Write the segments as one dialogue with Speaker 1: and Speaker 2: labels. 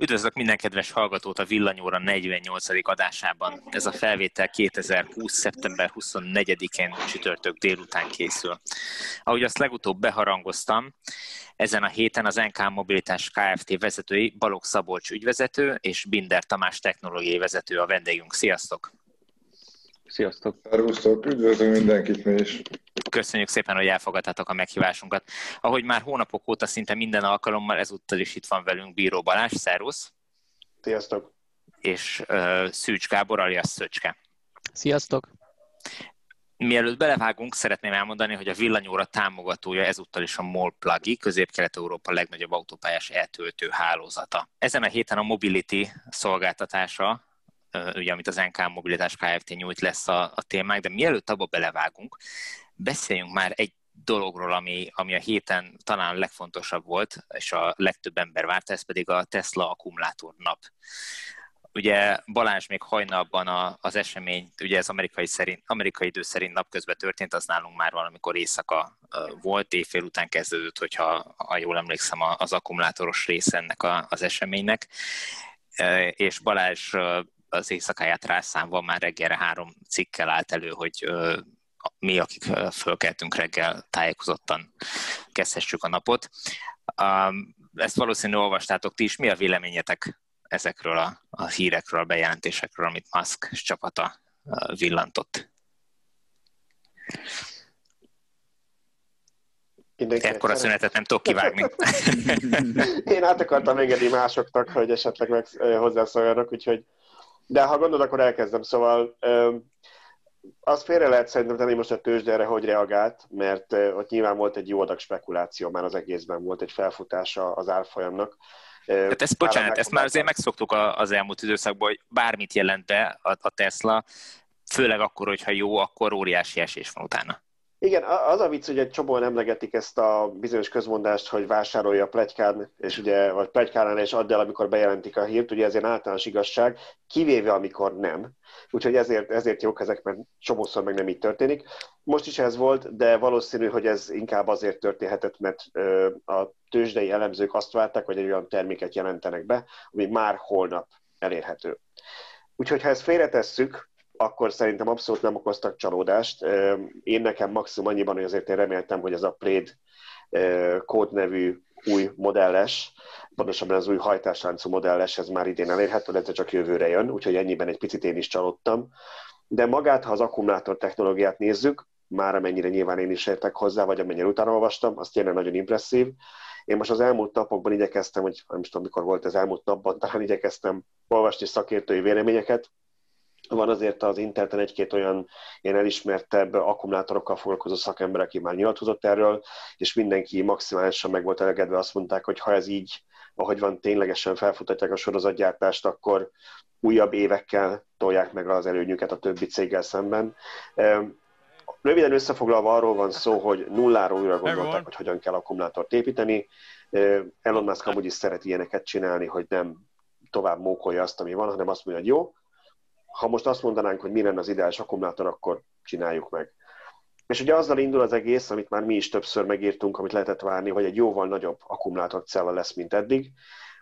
Speaker 1: Üdvözlök minden kedves hallgatót a Villanyóra 48. adásában. Ez a felvétel 2020. szeptember 24-én csütörtök délután készül. Ahogy azt legutóbb beharangoztam, ezen a héten az NK Mobilitás Kft. vezetői Balogh Szabolcs ügyvezető és Binder Tamás technológiai vezető a vendégünk. Sziasztok!
Speaker 2: Sziasztok!
Speaker 3: Szervusztok! Üdvözlünk mindenkit mi is!
Speaker 1: Köszönjük szépen, hogy elfogadtátok a meghívásunkat. Ahogy már hónapok óta szinte minden alkalommal, ezúttal is itt van velünk Bíró Balázs, szervusz!
Speaker 4: Sziasztok!
Speaker 1: És uh, Szűcs Gábor, alias Szöcske.
Speaker 5: Sziasztok!
Speaker 1: Mielőtt belevágunk, szeretném elmondani, hogy a villanyóra támogatója ezúttal is a MOL Plagi, Közép-Kelet-Európa legnagyobb autópályás eltöltő hálózata. Ezen a héten a Mobility szolgáltatása ugye, amit az NK Mobilitás Kft. nyújt lesz a, a témák, de mielőtt abba belevágunk, beszéljünk már egy dologról, ami, ami a héten talán legfontosabb volt, és a legtöbb ember várta, ez pedig a Tesla akkumulátor nap. Ugye Balázs még hajnalban a, az esemény, ugye ez amerikai, szerint, amerikai idő szerint napközben történt, az nálunk már valamikor éjszaka volt, évfél után kezdődött, hogyha ha jól emlékszem, az akkumulátoros része ennek a, az eseménynek. És Balázs az éjszakáját rászámva már reggelre három cikkel állt elő, hogy mi, akik fölkeltünk reggel, tájékozottan kezdhessük a napot. Ezt valószínűleg olvastátok ti is. Mi a véleményetek ezekről a, a hírekről, a bejelentésekről, amit Musk és csapata villantott? Ekkor a szünetet nem tudok kivágni.
Speaker 4: Én át akartam engedni másoknak, hogy esetleg meg hozzászóljanak, úgyhogy de ha gondolod, akkor elkezdem. Szóval az félre lehet szerintem tenni most a tőzsdere, hogy reagált, mert ott nyilván volt egy jó adag spekuláció, már az egészben volt egy felfutása az árfolyamnak.
Speaker 1: Hát ezt, bocsánat, ezt már azért megszoktuk az elmúlt időszakban, hogy bármit jelent be a Tesla, főleg akkor, hogyha jó, akkor óriási esés van utána.
Speaker 4: Igen, az a vicc, hogy egy csomóan emlegetik ezt a bizonyos közmondást, hogy vásárolja a plegykán, és ugye, vagy plegykánál és add el, amikor bejelentik a hírt, ugye ez egy általános igazság, kivéve amikor nem. Úgyhogy ezért, ezért jók ezek, mert csomószor meg nem így történik. Most is ez volt, de valószínű, hogy ez inkább azért történhetett, mert a tőzsdei elemzők azt várták, hogy egy olyan terméket jelentenek be, ami már holnap elérhető. Úgyhogy ha ezt félretesszük, akkor szerintem abszolút nem okoztak csalódást. Én nekem maximum annyiban, hogy azért én reméltem, hogy ez a Pléd kódnevű új modelles, pontosabban az új hajtásláncú modelles, ez már idén elérhető, de csak jövőre jön, úgyhogy ennyiben egy picit én is csalódtam. De magát, ha az akkumulátor technológiát nézzük, már amennyire nyilván én is értek hozzá, vagy amennyire utána olvastam, az tényleg nagyon impresszív. Én most az elmúlt napokban igyekeztem, hogy nem is tudom, mikor volt az elmúlt napban, talán igyekeztem olvasni szakértői véleményeket, van azért az interneten egy-két olyan ilyen elismertebb akkumulátorokkal foglalkozó szakember, aki már nyilatkozott erről, és mindenki maximálisan meg volt elegedve, azt mondták, hogy ha ez így, ahogy van, ténylegesen felfutatják a sorozatgyártást, akkor újabb évekkel tolják meg az előnyüket a többi céggel szemben. Röviden összefoglalva arról van szó, hogy nulláról újra gondolták, hogy hogyan kell akkumulátort építeni. Elon Musk amúgy is szeret ilyeneket csinálni, hogy nem tovább mókolja azt, ami van, hanem azt mondja, hogy jó, ha most azt mondanánk, hogy mi lenne az ideális akkumulátor, akkor csináljuk meg. És ugye azzal indul az egész, amit már mi is többször megírtunk, amit lehetett várni, hogy egy jóval nagyobb akkumulátorcella lesz, mint eddig.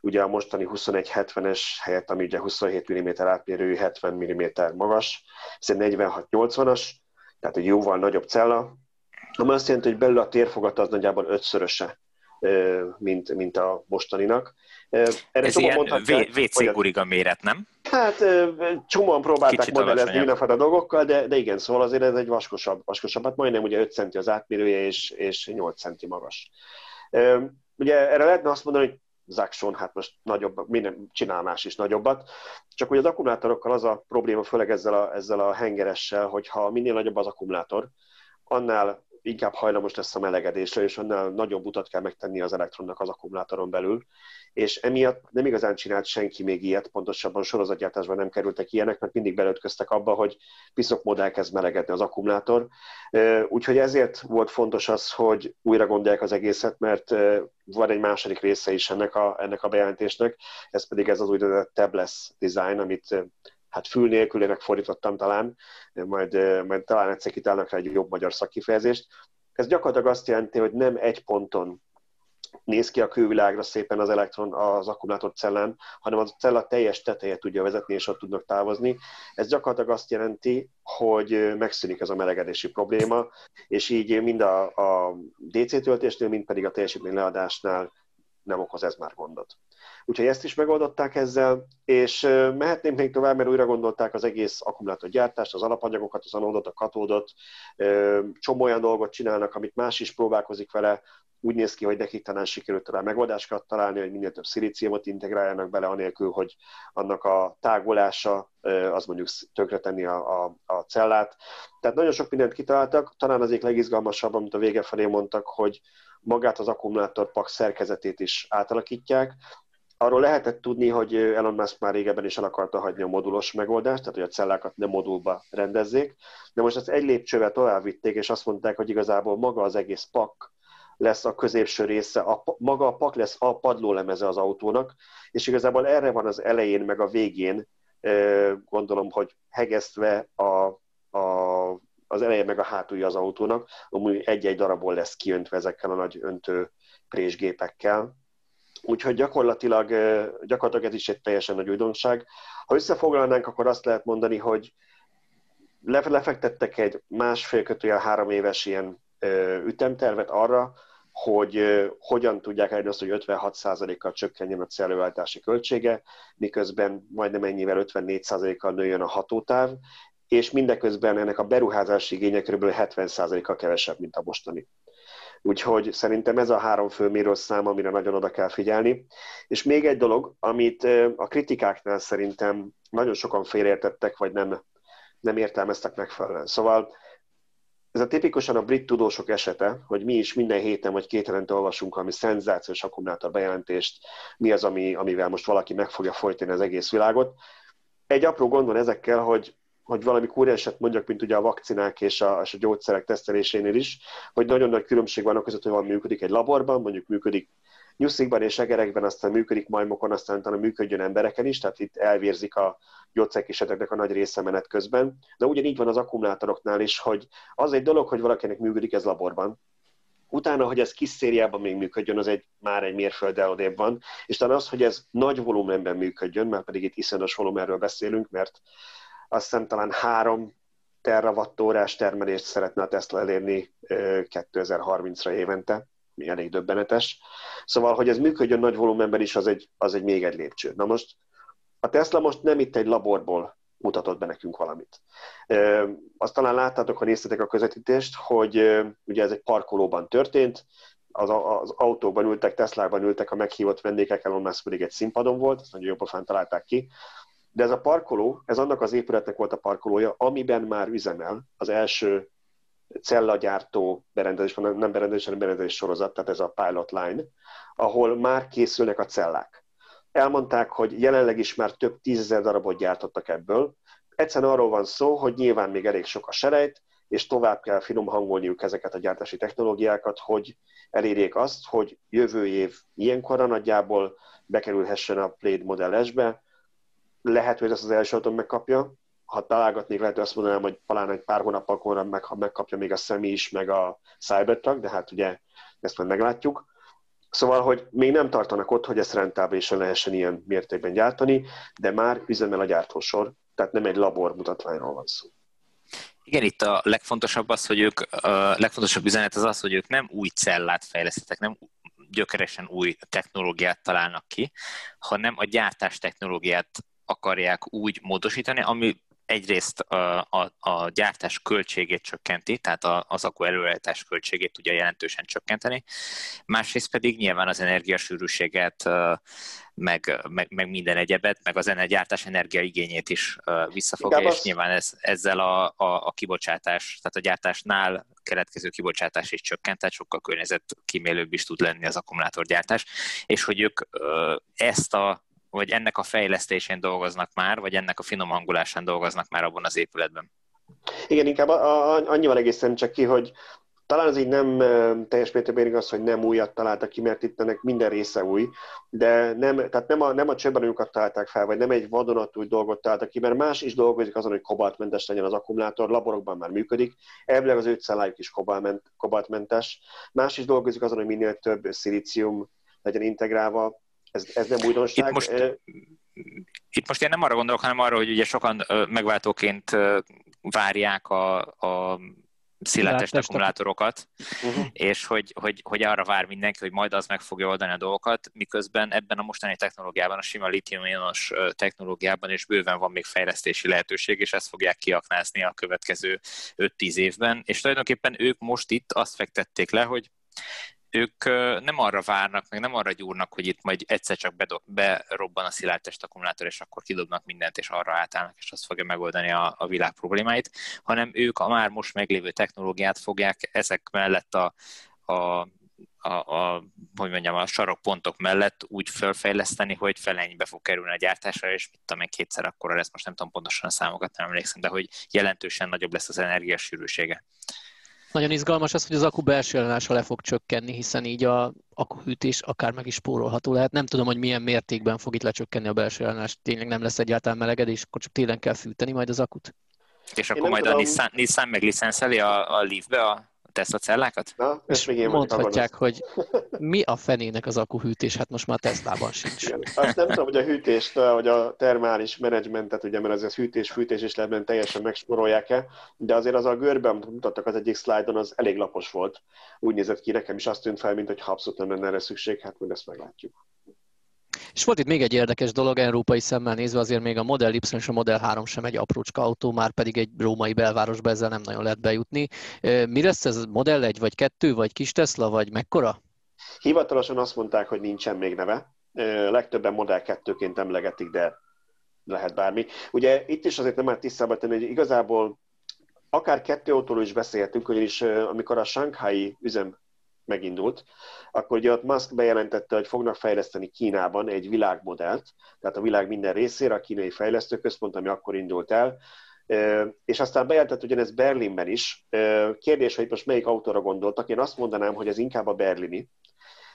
Speaker 4: Ugye a mostani 2170-es helyett, ami ugye 27 mm átmérőjű, 70 mm magas, ez egy 46-80-as, tehát egy jóval nagyobb cella, ami azt jelenti, hogy belül a térfogat az nagyjából ötszöröse, mint, mint a mostaninak.
Speaker 1: Erre Ez ilyen WC guriga méret, nem?
Speaker 4: Hát csomóan próbálták Kicsit modellezni mindenfajta dolgokkal, de, de igen, szóval azért ez egy vaskosabb, vaskosabb hát majdnem ugye 5 centi az átmérője és, és 8 centi magas. Ugye erre lehetne azt mondani, hogy Zakson, hát most nagyobb, minden csinál más is nagyobbat. Csak hogy az akkumulátorokkal az a probléma, főleg ezzel a, ezzel a hengeressel, hogyha minél nagyobb az akkumulátor, annál inkább hajlamos lesz a melegedésre, és annál nagyobb utat kell megtenni az elektronnak az akkumulátoron belül, és emiatt nem igazán csinált senki még ilyet, pontosabban sorozatgyártásban nem kerültek ilyenek, mert mindig belötköztek abba, hogy piszok mód elkezd melegedni az akkumulátor. Úgyhogy ezért volt fontos az, hogy újra gondolják az egészet, mert van egy második része is ennek a, ennek a bejelentésnek, ez pedig ez az úgynevezett tabless design, amit hát fül nélkülének fordítottam talán, majd, majd talán egyszer kitálnak rá egy jobb magyar szakkifejezést. Ez gyakorlatilag azt jelenti, hogy nem egy ponton néz ki a külvilágra szépen az elektron az akkumulátor cellán, hanem az cella teljes teteje tudja vezetni, és ott tudnak távozni. Ez gyakorlatilag azt jelenti, hogy megszűnik ez a melegedési probléma, és így mind a, a DC töltésnél, mind pedig a teljesítmény leadásnál nem okoz ez már gondot. Úgyhogy ezt is megoldották ezzel, és mehetném még tovább, mert újra gondolták az egész akkumulátorgyártást, az alapanyagokat, az anódot, a katódot, csomó olyan dolgot csinálnak, amit más is próbálkozik vele, úgy néz ki, hogy nekik talán sikerült rá megoldásokat találni, hogy minél több szilíciumot integráljanak bele, anélkül, hogy annak a tágolása az mondjuk tönkretenni a, a, a cellát. Tehát nagyon sok mindent kitaláltak, talán az egyik legizgalmasabb, amit a vége felé mondtak, hogy magát az akkumulátorpak szerkezetét is átalakítják, Arról lehetett tudni, hogy Elon Musk már régebben is el akarta hagyni a modulos megoldást, tehát hogy a cellákat nem modulba rendezzék, de most ezt egy lépcsővel tovább vitték, és azt mondták, hogy igazából maga az egész pak lesz a középső része, a, maga a pak lesz a padlólemeze az autónak, és igazából erre van az elején meg a végén, gondolom, hogy hegesztve a, a, az elején meg a hátulja az autónak, amúgy egy-egy darabból lesz kiöntve ezekkel a nagy öntő présgépekkel. Úgyhogy gyakorlatilag, gyakorlatilag ez is egy teljesen nagy újdonság. Ha összefoglalnánk, akkor azt lehet mondani, hogy lefektettek egy másfél kötőjel három éves ilyen ütemtervet arra, hogy hogyan tudják elérni azt, hogy 56%-kal csökkenjen a célőállítási költsége, miközben majdnem ennyivel 54%-kal nőjön a hatótáv, és mindeközben ennek a beruházási igénye kb. 70%-kal kevesebb, mint a mostani. Úgyhogy szerintem ez a három fő mérőszám, amire nagyon oda kell figyelni. És még egy dolog, amit a kritikáknál szerintem nagyon sokan félreértettek, vagy nem, nem értelmeztek megfelelően. Szóval ez a tipikusan a brit tudósok esete, hogy mi is minden héten vagy két hetente olvasunk valami szenzációs akkumulátor bejelentést, mi az, ami, amivel most valaki meg fogja folytani az egész világot. Egy apró gond van ezekkel, hogy hogy valami kúrenset mondjak, mint ugye a vakcinák és a, és a gyógyszerek tesztelésénél is, hogy nagyon nagy különbség van között, hogy valami működik egy laborban, mondjuk működik nyuszikban és egerekben, aztán működik majmokon, aztán talán működjön embereken is, tehát itt elvérzik a gyógyszerkísérleteknek a nagy része menet közben. De ugyanígy van az akkumulátoroknál is, hogy az egy dolog, hogy valakinek működik ez laborban, Utána, hogy ez kis szériában még működjön, az egy, már egy mérfölddel odébb van, és talán az, hogy ez nagy volumenben működjön, mert pedig itt iszonyos volumenről beszélünk, mert azt hiszem talán három terrawattórás termelést szeretne a Tesla elérni 2030-ra évente, mi elég döbbenetes. Szóval, hogy ez működjön nagy volumenben is, az egy, az egy még egy lépcső. Na most a Tesla most nem itt egy laborból mutatott be nekünk valamit. Azt talán láttátok, ha néztetek a közvetítést, hogy ugye ez egy parkolóban történt, az, az autóban ültek, Teslában ültek a meghívott vendégek, Elon Musk pedig egy színpadon volt, ezt nagyon jobban találták ki, de ez a parkoló, ez annak az épületnek volt a parkolója, amiben már üzemel az első cellagyártó berendezés, nem berendezés, hanem berendezés sorozat, tehát ez a pilot line, ahol már készülnek a cellák. Elmondták, hogy jelenleg is már több tízezer darabot gyártottak ebből. Egyszerűen arról van szó, hogy nyilván még elég sok a serejt, és tovább kell finom hangolniuk ezeket a gyártási technológiákat, hogy elérjék azt, hogy jövő év ilyenkorra nagyjából bekerülhessen a Blade Model S-be, lehet, hogy ezt az első autón megkapja, ha találgatnék, lehet, hogy azt mondanám, hogy talán egy pár hónap akkor meg, megkapja még a személy is, meg a Cybertruck, de hát ugye ezt majd meglátjuk. Szóval, hogy még nem tartanak ott, hogy ezt rentábilisan lehessen ilyen mértékben gyártani, de már üzemel a gyártósor, tehát nem egy labor mutatványról van szó.
Speaker 1: Igen, itt a legfontosabb az, hogy ők, a legfontosabb üzenet az az, hogy ők nem új cellát fejlesztettek, nem gyökeresen új technológiát találnak ki, hanem a gyártás technológiát akarják úgy módosítani, ami egyrészt a, a, a gyártás költségét csökkenti, tehát a, az akku előállítás költségét tudja jelentősen csökkenteni, másrészt pedig nyilván az energiasűrűséget, meg, meg, meg minden egyebet, meg az gyártás energiaigényét is visszafogja, és nyilván ez, ezzel a, a, a kibocsátás, tehát a gyártásnál keletkező kibocsátás is csökkent, tehát sokkal környezetkímélőbb is tud lenni az akkumulátorgyártás, és hogy ők ezt a vagy ennek a fejlesztésén dolgoznak már, vagy ennek a finom hangulásán dolgoznak már abban az épületben?
Speaker 4: Igen, inkább annyival egészen csak ki, hogy talán az így nem teljes mértékben igaz, hogy nem újat találtak ki, mert itt ennek minden része új, de nem, tehát nem a, nem a csöbbenőkat találták fel, vagy nem egy vadonatúj dolgot találtak ki, mert más is dolgozik azon, hogy kobaltmentes legyen az akkumulátor, laborokban már működik, elvileg az 5 cellájuk is kobaltmentes, más is dolgozik azon, hogy minél több szilícium legyen integrálva, ez, ez nem újdonság.
Speaker 1: Itt most, itt most én nem arra gondolok, hanem arra, hogy ugye sokan megváltóként várják a, a szilárdes akkumulátorokat, uh-huh. és hogy, hogy, hogy arra vár mindenki, hogy majd az meg fogja oldani a dolgokat, miközben ebben a mostani technológiában, a sima litium technológiában is bőven van még fejlesztési lehetőség, és ezt fogják kiaknázni a következő 5-10 évben, és tulajdonképpen ők most itt azt fektették le, hogy ők nem arra várnak, meg nem arra gyúrnak, hogy itt majd egyszer csak berobban a szilárdtest akkumulátor, és akkor kidobnak mindent, és arra átállnak, és az fogja megoldani a, a világ problémáit, hanem ők a már most meglévő technológiát fogják ezek mellett a, a a, a, hogy mondjam, a sarokpontok mellett úgy felfejleszteni, hogy felennyibe fog kerülni a gyártásra, és mit tudom én, kétszer akkor lesz, most nem tudom pontosan a számokat, nem emlékszem, de hogy jelentősen nagyobb lesz az energiasűrűsége.
Speaker 5: Nagyon izgalmas az, hogy az akku belső ellenállása le fog csökkenni, hiszen így a akkuhűtés akár meg is spórolható lehet. Nem tudom, hogy milyen mértékben fog itt lecsökkenni a belső ellenállás. Tényleg nem lesz egyáltalán melegedés, akkor csak télen kell fűteni majd az akut.
Speaker 1: És akkor majd tudom. a Nissan, Nissan meg a, a Leaf-be a Tesla cellákat?
Speaker 5: Na, és még én mondhatják, hogy mi a fenének az akkuhűtés, hát most már Teslában sincs. Igen.
Speaker 4: Azt nem tudom, hogy a hűtést, vagy a termális menedzsmentet, ugye, mert az hűtés, fűtés is lehet, teljesen megsporolják-e, de azért az a görbe, amit mutattak az egyik szlájdon, az elég lapos volt. Úgy nézett ki, nekem is azt tűnt fel, mint hogy abszolút nem lenne erre szükség, hát majd ezt meglátjuk.
Speaker 5: És volt itt még egy érdekes dolog, európai szemmel nézve, azért még a Model Y és a Model 3 sem egy aprócska autó, már pedig egy római belvárosba ezzel nem nagyon lehet bejutni. Mi lesz ez, Model 1 vagy 2, vagy kis Tesla, vagy mekkora?
Speaker 4: Hivatalosan azt mondták, hogy nincsen még neve. Legtöbben Model 2-ként emlegetik, de lehet bármi. Ugye itt is azért nem már tisztában tenni, hogy igazából akár kettő autóról is beszélhetünk, ugyanis amikor a Shanghai üzem megindult, akkor ugye ott Musk bejelentette, hogy fognak fejleszteni Kínában egy világmodellt, tehát a világ minden részére a kínai fejlesztőközpont, ami akkor indult el, és aztán bejelentett ugyanez Berlinben is. Kérdés, hogy most melyik autóra gondoltak, én azt mondanám, hogy ez inkább a berlini,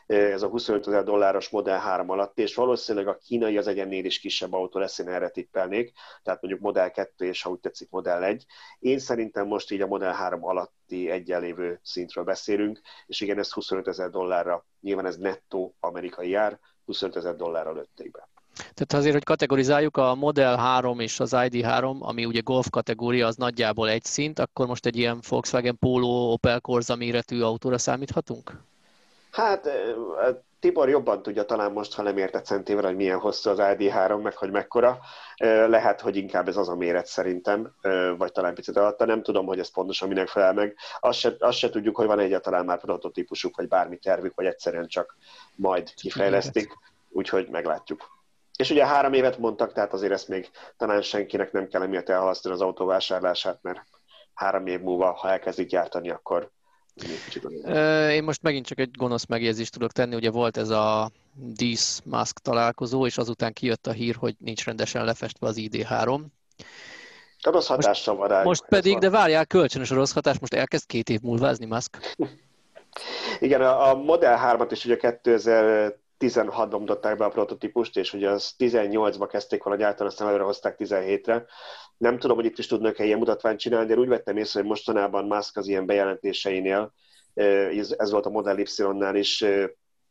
Speaker 4: ez a 25 ezer dolláros Model 3 alatt, és valószínűleg a kínai az egy is kisebb autó lesz, én erre tippelnék, tehát mondjuk Model 2 és ha úgy tetszik Model 1. Én szerintem most így a Model 3 alatti egyenlévő szintről beszélünk, és igen, ez 25 ezer dollárra, nyilván ez nettó amerikai jár, 25 ezer dollárra lőtték be.
Speaker 5: Tehát azért, hogy kategorizáljuk, a Model 3 és az ID3, ami ugye golf kategória, az nagyjából egy szint, akkor most egy ilyen Volkswagen Polo, Opel Corsa méretű autóra számíthatunk?
Speaker 4: Hát Tibor jobban tudja talán most, ha nem értett centével, hogy milyen hosszú az ID3, meg hogy mekkora. Lehet, hogy inkább ez az a méret szerintem, vagy talán picit alatta. Nem tudom, hogy ez pontosan minek felel meg. Azt se, azt se tudjuk, hogy van egyáltalán már prototípusuk, vagy bármi tervük, vagy egyszerűen csak majd kifejlesztik. Úgyhogy meglátjuk. És ugye három évet mondtak, tehát azért ezt még talán senkinek nem kell emiatt elhalasztani az autóvásárlását, mert három év múlva, ha elkezdik gyártani, akkor
Speaker 5: én most megint csak egy gonosz megjegyzést tudok tenni, ugye volt ez a Dis Musk találkozó, és azután kijött a hír, hogy nincs rendesen lefestve az ID3.
Speaker 4: A rossz hatással van rá.
Speaker 5: Most pedig, de várjál, kölcsönös a rossz hatás, most elkezd két év múlvázni Musk.
Speaker 4: Igen, a Model 3-at is ugye 2016-ban mutatták be a prototípust, és ugye az 18-ba kezdték volna gyártani, aztán előre hozták 17-re. Nem tudom, hogy itt is tudnak-e ilyen mutatványt csinálni, de úgy vettem észre, hogy mostanában Musk az ilyen bejelentéseinél, ez volt a Model Y-nál is,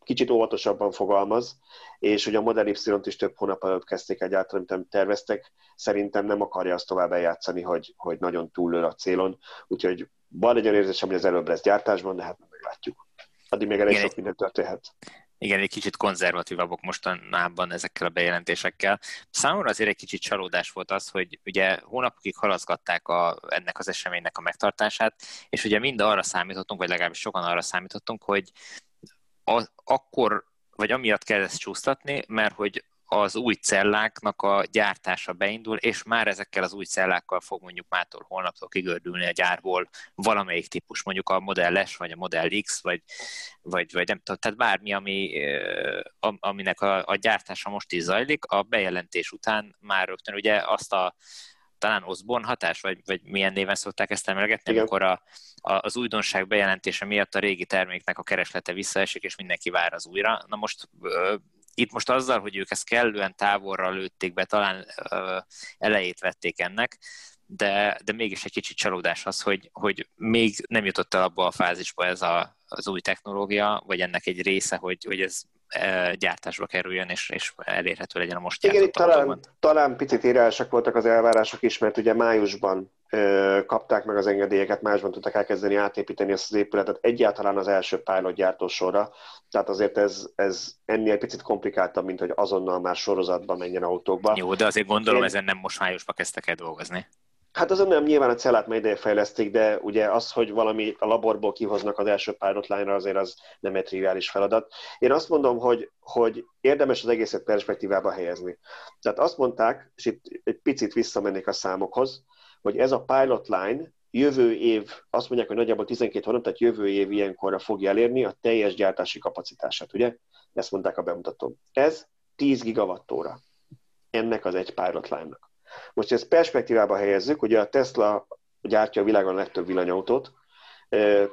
Speaker 4: kicsit óvatosabban fogalmaz, és hogy a Model Y-t is több hónap előtt kezdték egyáltalán, mint terveztek, szerintem nem akarja azt tovább eljátszani, hogy, hogy nagyon túllő a célon, úgyhogy van egy olyan érzésem, hogy az előbb lesz gyártásban, de hát meglátjuk. Addig még elég sok minden történhet
Speaker 1: igen, egy kicsit konzervatívabbak mostanában ezekkel a bejelentésekkel. Számomra azért egy kicsit csalódás volt az, hogy ugye hónapokig halaszgatták a, ennek az eseménynek a megtartását, és ugye mind arra számítottunk, vagy legalábbis sokan arra számítottunk, hogy a, akkor, vagy amiatt kell ezt csúsztatni, mert hogy az új celláknak a gyártása beindul, és már ezekkel az új cellákkal fog mondjuk mától holnaptól kigördülni a gyárból valamelyik típus, mondjuk a Model S, vagy a Model X, vagy, vagy, vagy nem tudom, tehát bármi, ami, aminek a, a gyártása most is zajlik, a bejelentés után már rögtön ugye azt a talán Osborne hatás, vagy, vagy milyen néven szokták ezt emlegetni, amikor a, a, az újdonság bejelentése miatt a régi terméknek a kereslete visszaesik, és mindenki vár az újra. Na most itt most azzal, hogy ők ezt kellően távolra lőtték be, talán elejét vették ennek, de, de mégis egy kicsit csalódás az, hogy, hogy még nem jutott el abba a fázisba ez a, az új technológia, vagy ennek egy része, hogy, hogy ez gyártásba kerüljön, és, és elérhető legyen a most
Speaker 4: Igen, itt talán, talán picit írásak voltak az elvárások is, mert ugye májusban kapták meg az engedélyeket, másban tudtak elkezdeni átépíteni ezt az épületet egyáltalán az első pilot gyártósorra, tehát azért ez, ez ennél picit komplikáltabb, mint hogy azonnal már sorozatban menjen autókba.
Speaker 1: Jó, de azért gondolom, Én... ezen nem most májusban kezdtek el dolgozni.
Speaker 4: Hát azon nem nyilván a cellát már ideje fejlesztik, de ugye az, hogy valami a laborból kihoznak az első pilot line-ra, azért az nem egy triviális feladat. Én azt mondom, hogy, hogy érdemes az egészet perspektívába helyezni. Tehát azt mondták, és itt egy picit visszamennék a számokhoz, hogy ez a pilot line jövő év, azt mondják, hogy nagyjából 12 hónap, tehát jövő év ilyenkorra fogja elérni a teljes gyártási kapacitását, ugye? Ezt mondták a bemutató. Ez 10 gigawattóra ennek az egy pilot line-nak. Most ezt perspektívába helyezzük, ugye a Tesla gyártja a világon a legtöbb villanyautót,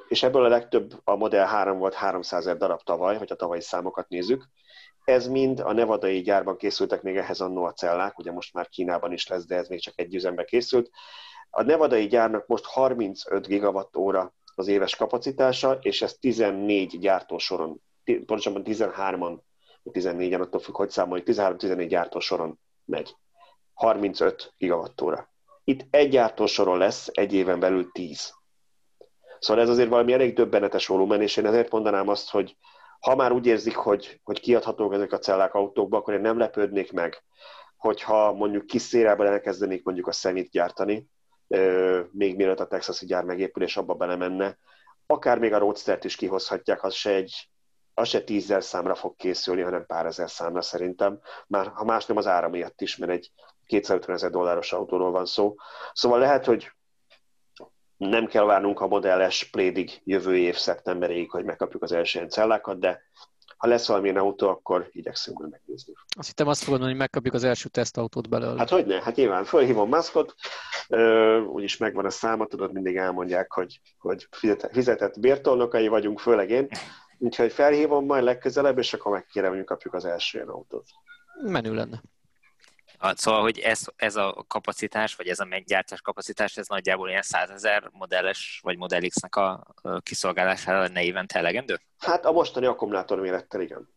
Speaker 4: és ebből a legtöbb a Model 3 volt 300 ezer darab tavaly, hogy a tavalyi számokat nézzük. Ez mind a nevadai gyárban készültek még ehhez annó a cellák, ugye most már Kínában is lesz, de ez még csak egy üzembe készült. A nevadai gyárnak most 35 gigawatt óra az éves kapacitása, és ez 14 gyártósoron, pontosabban 13-an, 14-en, attól függ, hogy számoljuk, 13-14 gyártósoron megy. 35 gigawattóra. Itt egy gyártósoron lesz egy éven belül 10. Szóval ez azért valami elég döbbenetes volumen, és én ezért mondanám azt, hogy ha már úgy érzik, hogy, hogy kiadhatók ezek a cellák autókba, akkor én nem lepődnék meg, hogyha mondjuk kis szérában elkezdenék mondjuk a szemét gyártani, még mielőtt a texasi gyár megépül, és abba belemenne, akár még a Roadster-t is kihozhatják, az se egy, az se tízzel számra fog készülni, hanem pár ezer számra szerintem. Már ha más nem az ára miatt is, mert egy 250 ezer dolláros autóról van szó. Szóval lehet, hogy nem kell várnunk a modelles plédig jövő év szeptemberig, hogy megkapjuk az első cellákat, de ha lesz valamilyen autó, akkor igyekszünk majd megnézni.
Speaker 5: Azt hittem azt fogod mondani, hogy megkapjuk az első tesztautót belőle.
Speaker 4: Hát hogy ne? Hát nyilván fölhívom Muskot, úgyis megvan a száma, tudod, mindig elmondják, hogy, hogy fizetett bértolnokai vagyunk, főleg én, úgyhogy felhívom majd legközelebb, és akkor megkérem, hogy kapjuk az első autót.
Speaker 5: Menő lenne.
Speaker 1: Szóval, hogy ez, ez a kapacitás, vagy ez a meggyártás kapacitás, ez nagyjából ilyen 100 ezer modelles, vagy Model X-nek a kiszolgálására lenne évente elegendő?
Speaker 4: Hát a mostani akkumulátor mérettel igen.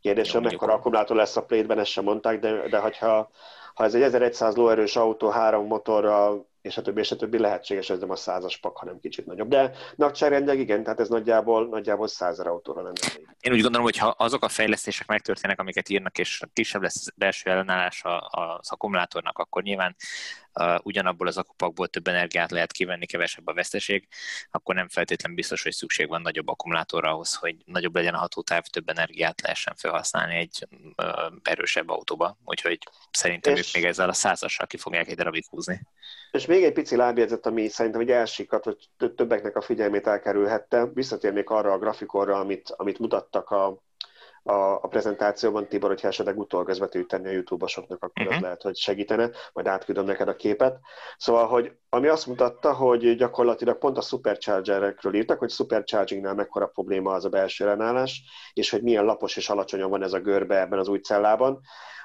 Speaker 4: Kérdésem, mekkora akkumulátor lesz a plétben, ezt sem mondták, de, de hogyha, ha ez egy 1100 lóerős autó három motorral és a többi, és a többi lehetséges, ez nem a százas pak, hanem kicsit nagyobb. De nagyságrendileg igen, tehát ez nagyjából, nagyjából százer autóra lenne.
Speaker 1: Én úgy gondolom, hogy ha azok a fejlesztések megtörténnek, amiket írnak, és kisebb lesz belső ellenállás az akkumulátornak, akkor nyilván uh, ugyanabból az akupakból több energiát lehet kivenni, kevesebb a veszteség, akkor nem feltétlenül biztos, hogy szükség van nagyobb akkumulátorra ahhoz, hogy nagyobb legyen a hatótáv, több energiát lehessen felhasználni egy uh, erősebb autóba. Úgyhogy szerintem és... ők még ezzel a százassal ki fogják egy darabig húzni.
Speaker 4: És még egy pici lábjegyzet, ami szerintem egy elsikat, hogy többeknek a figyelmét elkerülhette. Visszatérnék arra a grafikonra, amit, amit mutattak a, a, a prezentációban, Tibor, hogyha esetleg utolgözvetőt tenni a YouTube-osoknak, akkor uh-huh. az lehet, hogy segítene, majd átküldöm neked a képet. Szóval, hogy ami azt mutatta, hogy gyakorlatilag pont a superchargerekről írtak, hogy superchargingnál mekkora probléma az a belső ellenállás, és hogy milyen lapos és alacsonyan van ez a görbe ebben az új cellában.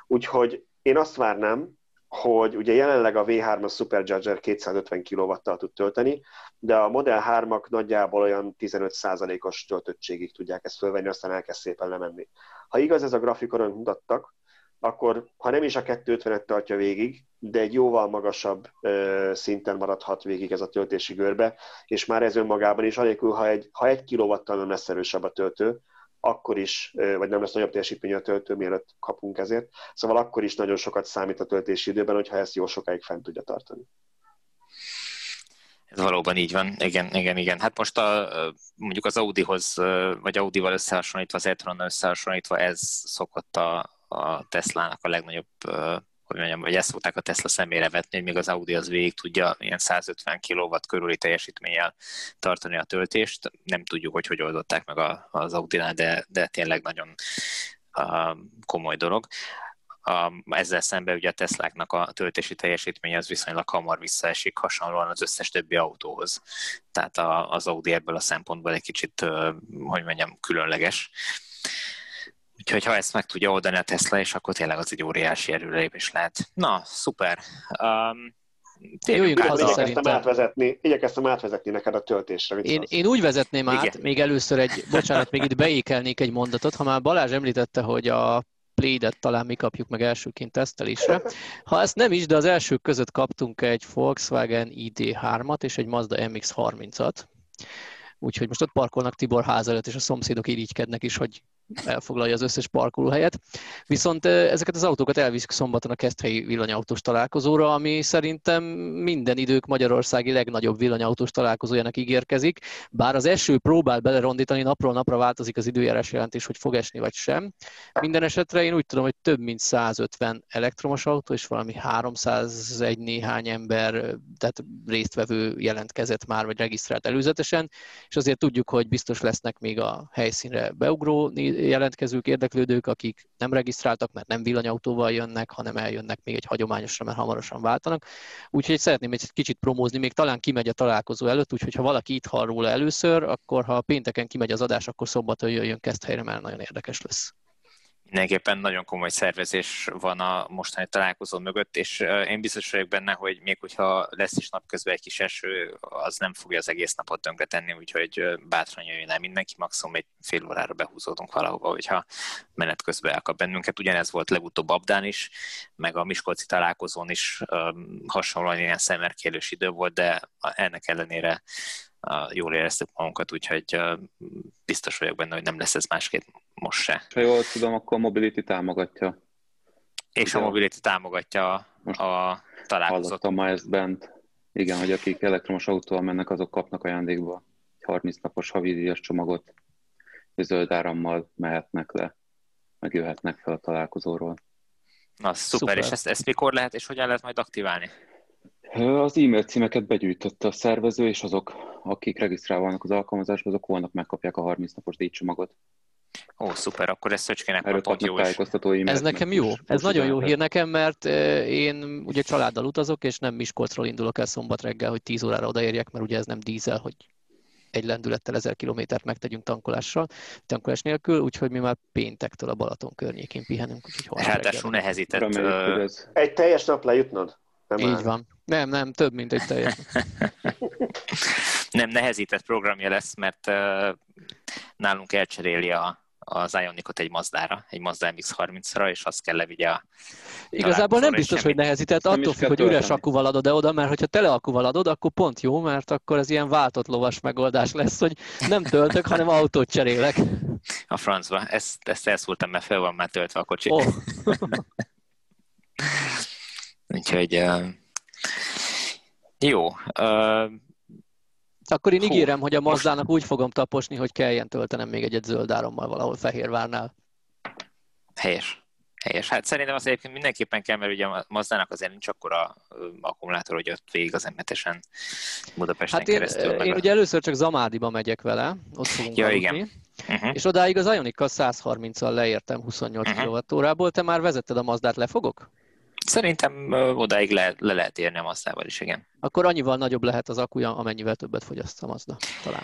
Speaker 4: Úgyhogy én azt várnám, hogy ugye jelenleg a V3-as Supercharger 250 kW-tal tud tölteni, de a Model 3-ak nagyjából olyan 15%-os töltöttségig tudják ezt fölvenni, aztán elkezd szépen lemenni. Ha igaz ez a grafikon, amit mutattak, akkor ha nem is a 250-et tartja végig, de egy jóval magasabb ö, szinten maradhat végig ez a töltési görbe, és már ez önmagában is, anélkül, ha egy, ha egy kilovattal nem lesz erősebb a töltő, akkor is, vagy nem lesz nagyobb teljesítmény a töltő, mielőtt kapunk ezért. Szóval akkor is nagyon sokat számít a töltési időben, hogyha ezt jó sokáig fent tudja tartani.
Speaker 1: Ez valóban így van, igen, igen, igen. Hát most a, mondjuk az Audihoz, vagy Audival összehasonlítva, az e összehasonlítva, ez szokott a, a Tesla-nak a legnagyobb hogy mondjam, vagy ezt szokták a Tesla szemére vetni, hogy még az Audi az végig tudja ilyen 150 kW körüli teljesítménnyel tartani a töltést. Nem tudjuk, hogy hogy oldották meg az Audi-nál, de, de tényleg nagyon komoly dolog. a, ezzel szemben ugye a Tesláknak a töltési teljesítménye az viszonylag hamar visszaesik hasonlóan az összes többi autóhoz. Tehát a, az Audi ebből a szempontból egy kicsit, hogy mondjam, különleges. Úgyhogy ha ezt meg tudja oldani a Tesla, és akkor tényleg az egy óriási erőrelépés lehet. Na, szuper. Um,
Speaker 4: Jöjjünk haza igyekeztem szerintem. Átvezetni, igyekeztem átvezetni neked a töltésre.
Speaker 5: Én, én úgy vezetném át, Igen. még először egy, bocsánat, még itt beékelnék egy mondatot, ha már Balázs említette, hogy a Play-et talán mi kapjuk meg elsőként tesztelésre. Ha ezt nem is, de az elsők között kaptunk egy Volkswagen ID3-at és egy Mazda MX-30-at. Úgyhogy most ott parkolnak Tibor ház előtt, és a szomszédok irigykednek is, hogy elfoglalja az összes parkolóhelyet. Viszont ezeket az autókat elviszik szombaton a Keszthelyi villanyautós találkozóra, ami szerintem minden idők Magyarországi legnagyobb villanyautós találkozójának ígérkezik, bár az eső próbál belerondítani, napról napra változik az időjárás jelentés, hogy fog esni vagy sem. Minden esetre én úgy tudom, hogy több mint 150 elektromos autó és valami 301 néhány ember, tehát résztvevő jelentkezett már, vagy regisztrált előzetesen, és azért tudjuk, hogy biztos lesznek még a helyszínre beugró jelentkezők, érdeklődők, akik nem regisztráltak, mert nem villanyautóval jönnek, hanem eljönnek még egy hagyományosra, mert hamarosan váltanak. Úgyhogy szeretném egy kicsit promózni, még talán kimegy a találkozó előtt, úgyhogy ha valaki itt hall róla először, akkor ha pénteken kimegy az adás, akkor szombaton jöjjön helyre, mert nagyon érdekes lesz
Speaker 1: mindenképpen nagyon komoly szervezés van a mostani találkozó mögött, és én biztos vagyok benne, hogy még hogyha lesz is napközben egy kis eső, az nem fogja az egész napot tönkretenni, úgyhogy bátran jöjjön el mindenki, maximum egy fél órára behúzódunk valahova, hogyha menet közben elkap bennünket. Ugyanez volt legutóbb Abdán is, meg a Miskolci találkozón is hasonlóan ilyen szemerkélős idő volt, de ennek ellenére jól éreztük magunkat, úgyhogy biztos vagyok benne, hogy nem lesz ez másképp most se.
Speaker 2: Ha jól tudom, akkor a Mobility támogatja.
Speaker 1: És a Mobility támogatja a találkozót.
Speaker 2: Hallottam ma ezt bent. Igen, hogy akik elektromos autóval mennek, azok kapnak ajándékba egy 30 napos havidíjas csomagot, és zöld árammal mehetnek le, meg jöhetnek fel a találkozóról.
Speaker 1: Na, szuper, szuper. és ezt, ezt mikor lehet, és hogyan lehet majd aktiválni?
Speaker 2: Az e-mail címeket begyűjtötte a szervező, és azok, akik regisztrálva vannak az alkalmazásban, azok holnap megkapják a 30 napos díjcsomagot.
Speaker 1: Ó, szuper, akkor ez Szöcskének Erről pont jó
Speaker 5: Ez nekem jó, ez nagyon jó hír nekem, mert én ugye családdal utazok, és nem Miskolcról indulok el szombat reggel, hogy 10 órára odaérjek, mert ugye ez nem dízel, hogy egy lendülettel ezer kilométert megtegyünk tankolással, tankolás nélkül, úgyhogy mi már péntektől a Balaton környékén pihenünk.
Speaker 1: Ráadásul nehezített.
Speaker 4: Egy teljes nap lejutnod?
Speaker 5: Nem Így áll. van. Nem, nem, több, mint egy teljes.
Speaker 1: nem, nehezített programja lesz, mert uh, nálunk elcseréli a, az Ionicot egy Mazdára, egy Mazda MX-30-ra, és azt kell levigye a
Speaker 5: Igazából nem biztos, hogy nehezített, attól függ, hogy üres akkuval adod -e oda, mert hogyha tele akkuval adod, akkor pont jó, mert akkor ez ilyen váltott lovas megoldás lesz, hogy nem töltök, hanem autót cserélek.
Speaker 1: A francba, ezt, ezt elszúrtam, mert fel van már töltve a kocsi. Oh. Úgyhogy jó.
Speaker 5: Akkor én ígérem, Hú, hogy a Mazdának most... úgy fogom taposni, hogy kelljen töltenem még egyet zöld árammal valahol Fehérvárnál.
Speaker 1: Helyes. Helyes. Hát szerintem az egyébként mindenképpen kell, mert ugye a Mazdának azért nincs akkora akkumulátor, hogy ott végig az emetesen Budapesten
Speaker 5: hát én,
Speaker 1: keresztül.
Speaker 5: Én, én ugye először csak Zamádiba megyek vele, ott fogunk
Speaker 1: ja, igen.
Speaker 5: Uh-huh. És odáig az Ionikkal 130-al leértem 28 uh-huh. kWh-ból. Te már vezetted a Mazdát, lefogok?
Speaker 1: Szerintem odáig le, le lehet érni a Mazdával is, igen.
Speaker 5: Akkor annyival nagyobb lehet az akkuja, amennyivel többet fogyaszt a Mazda, talán.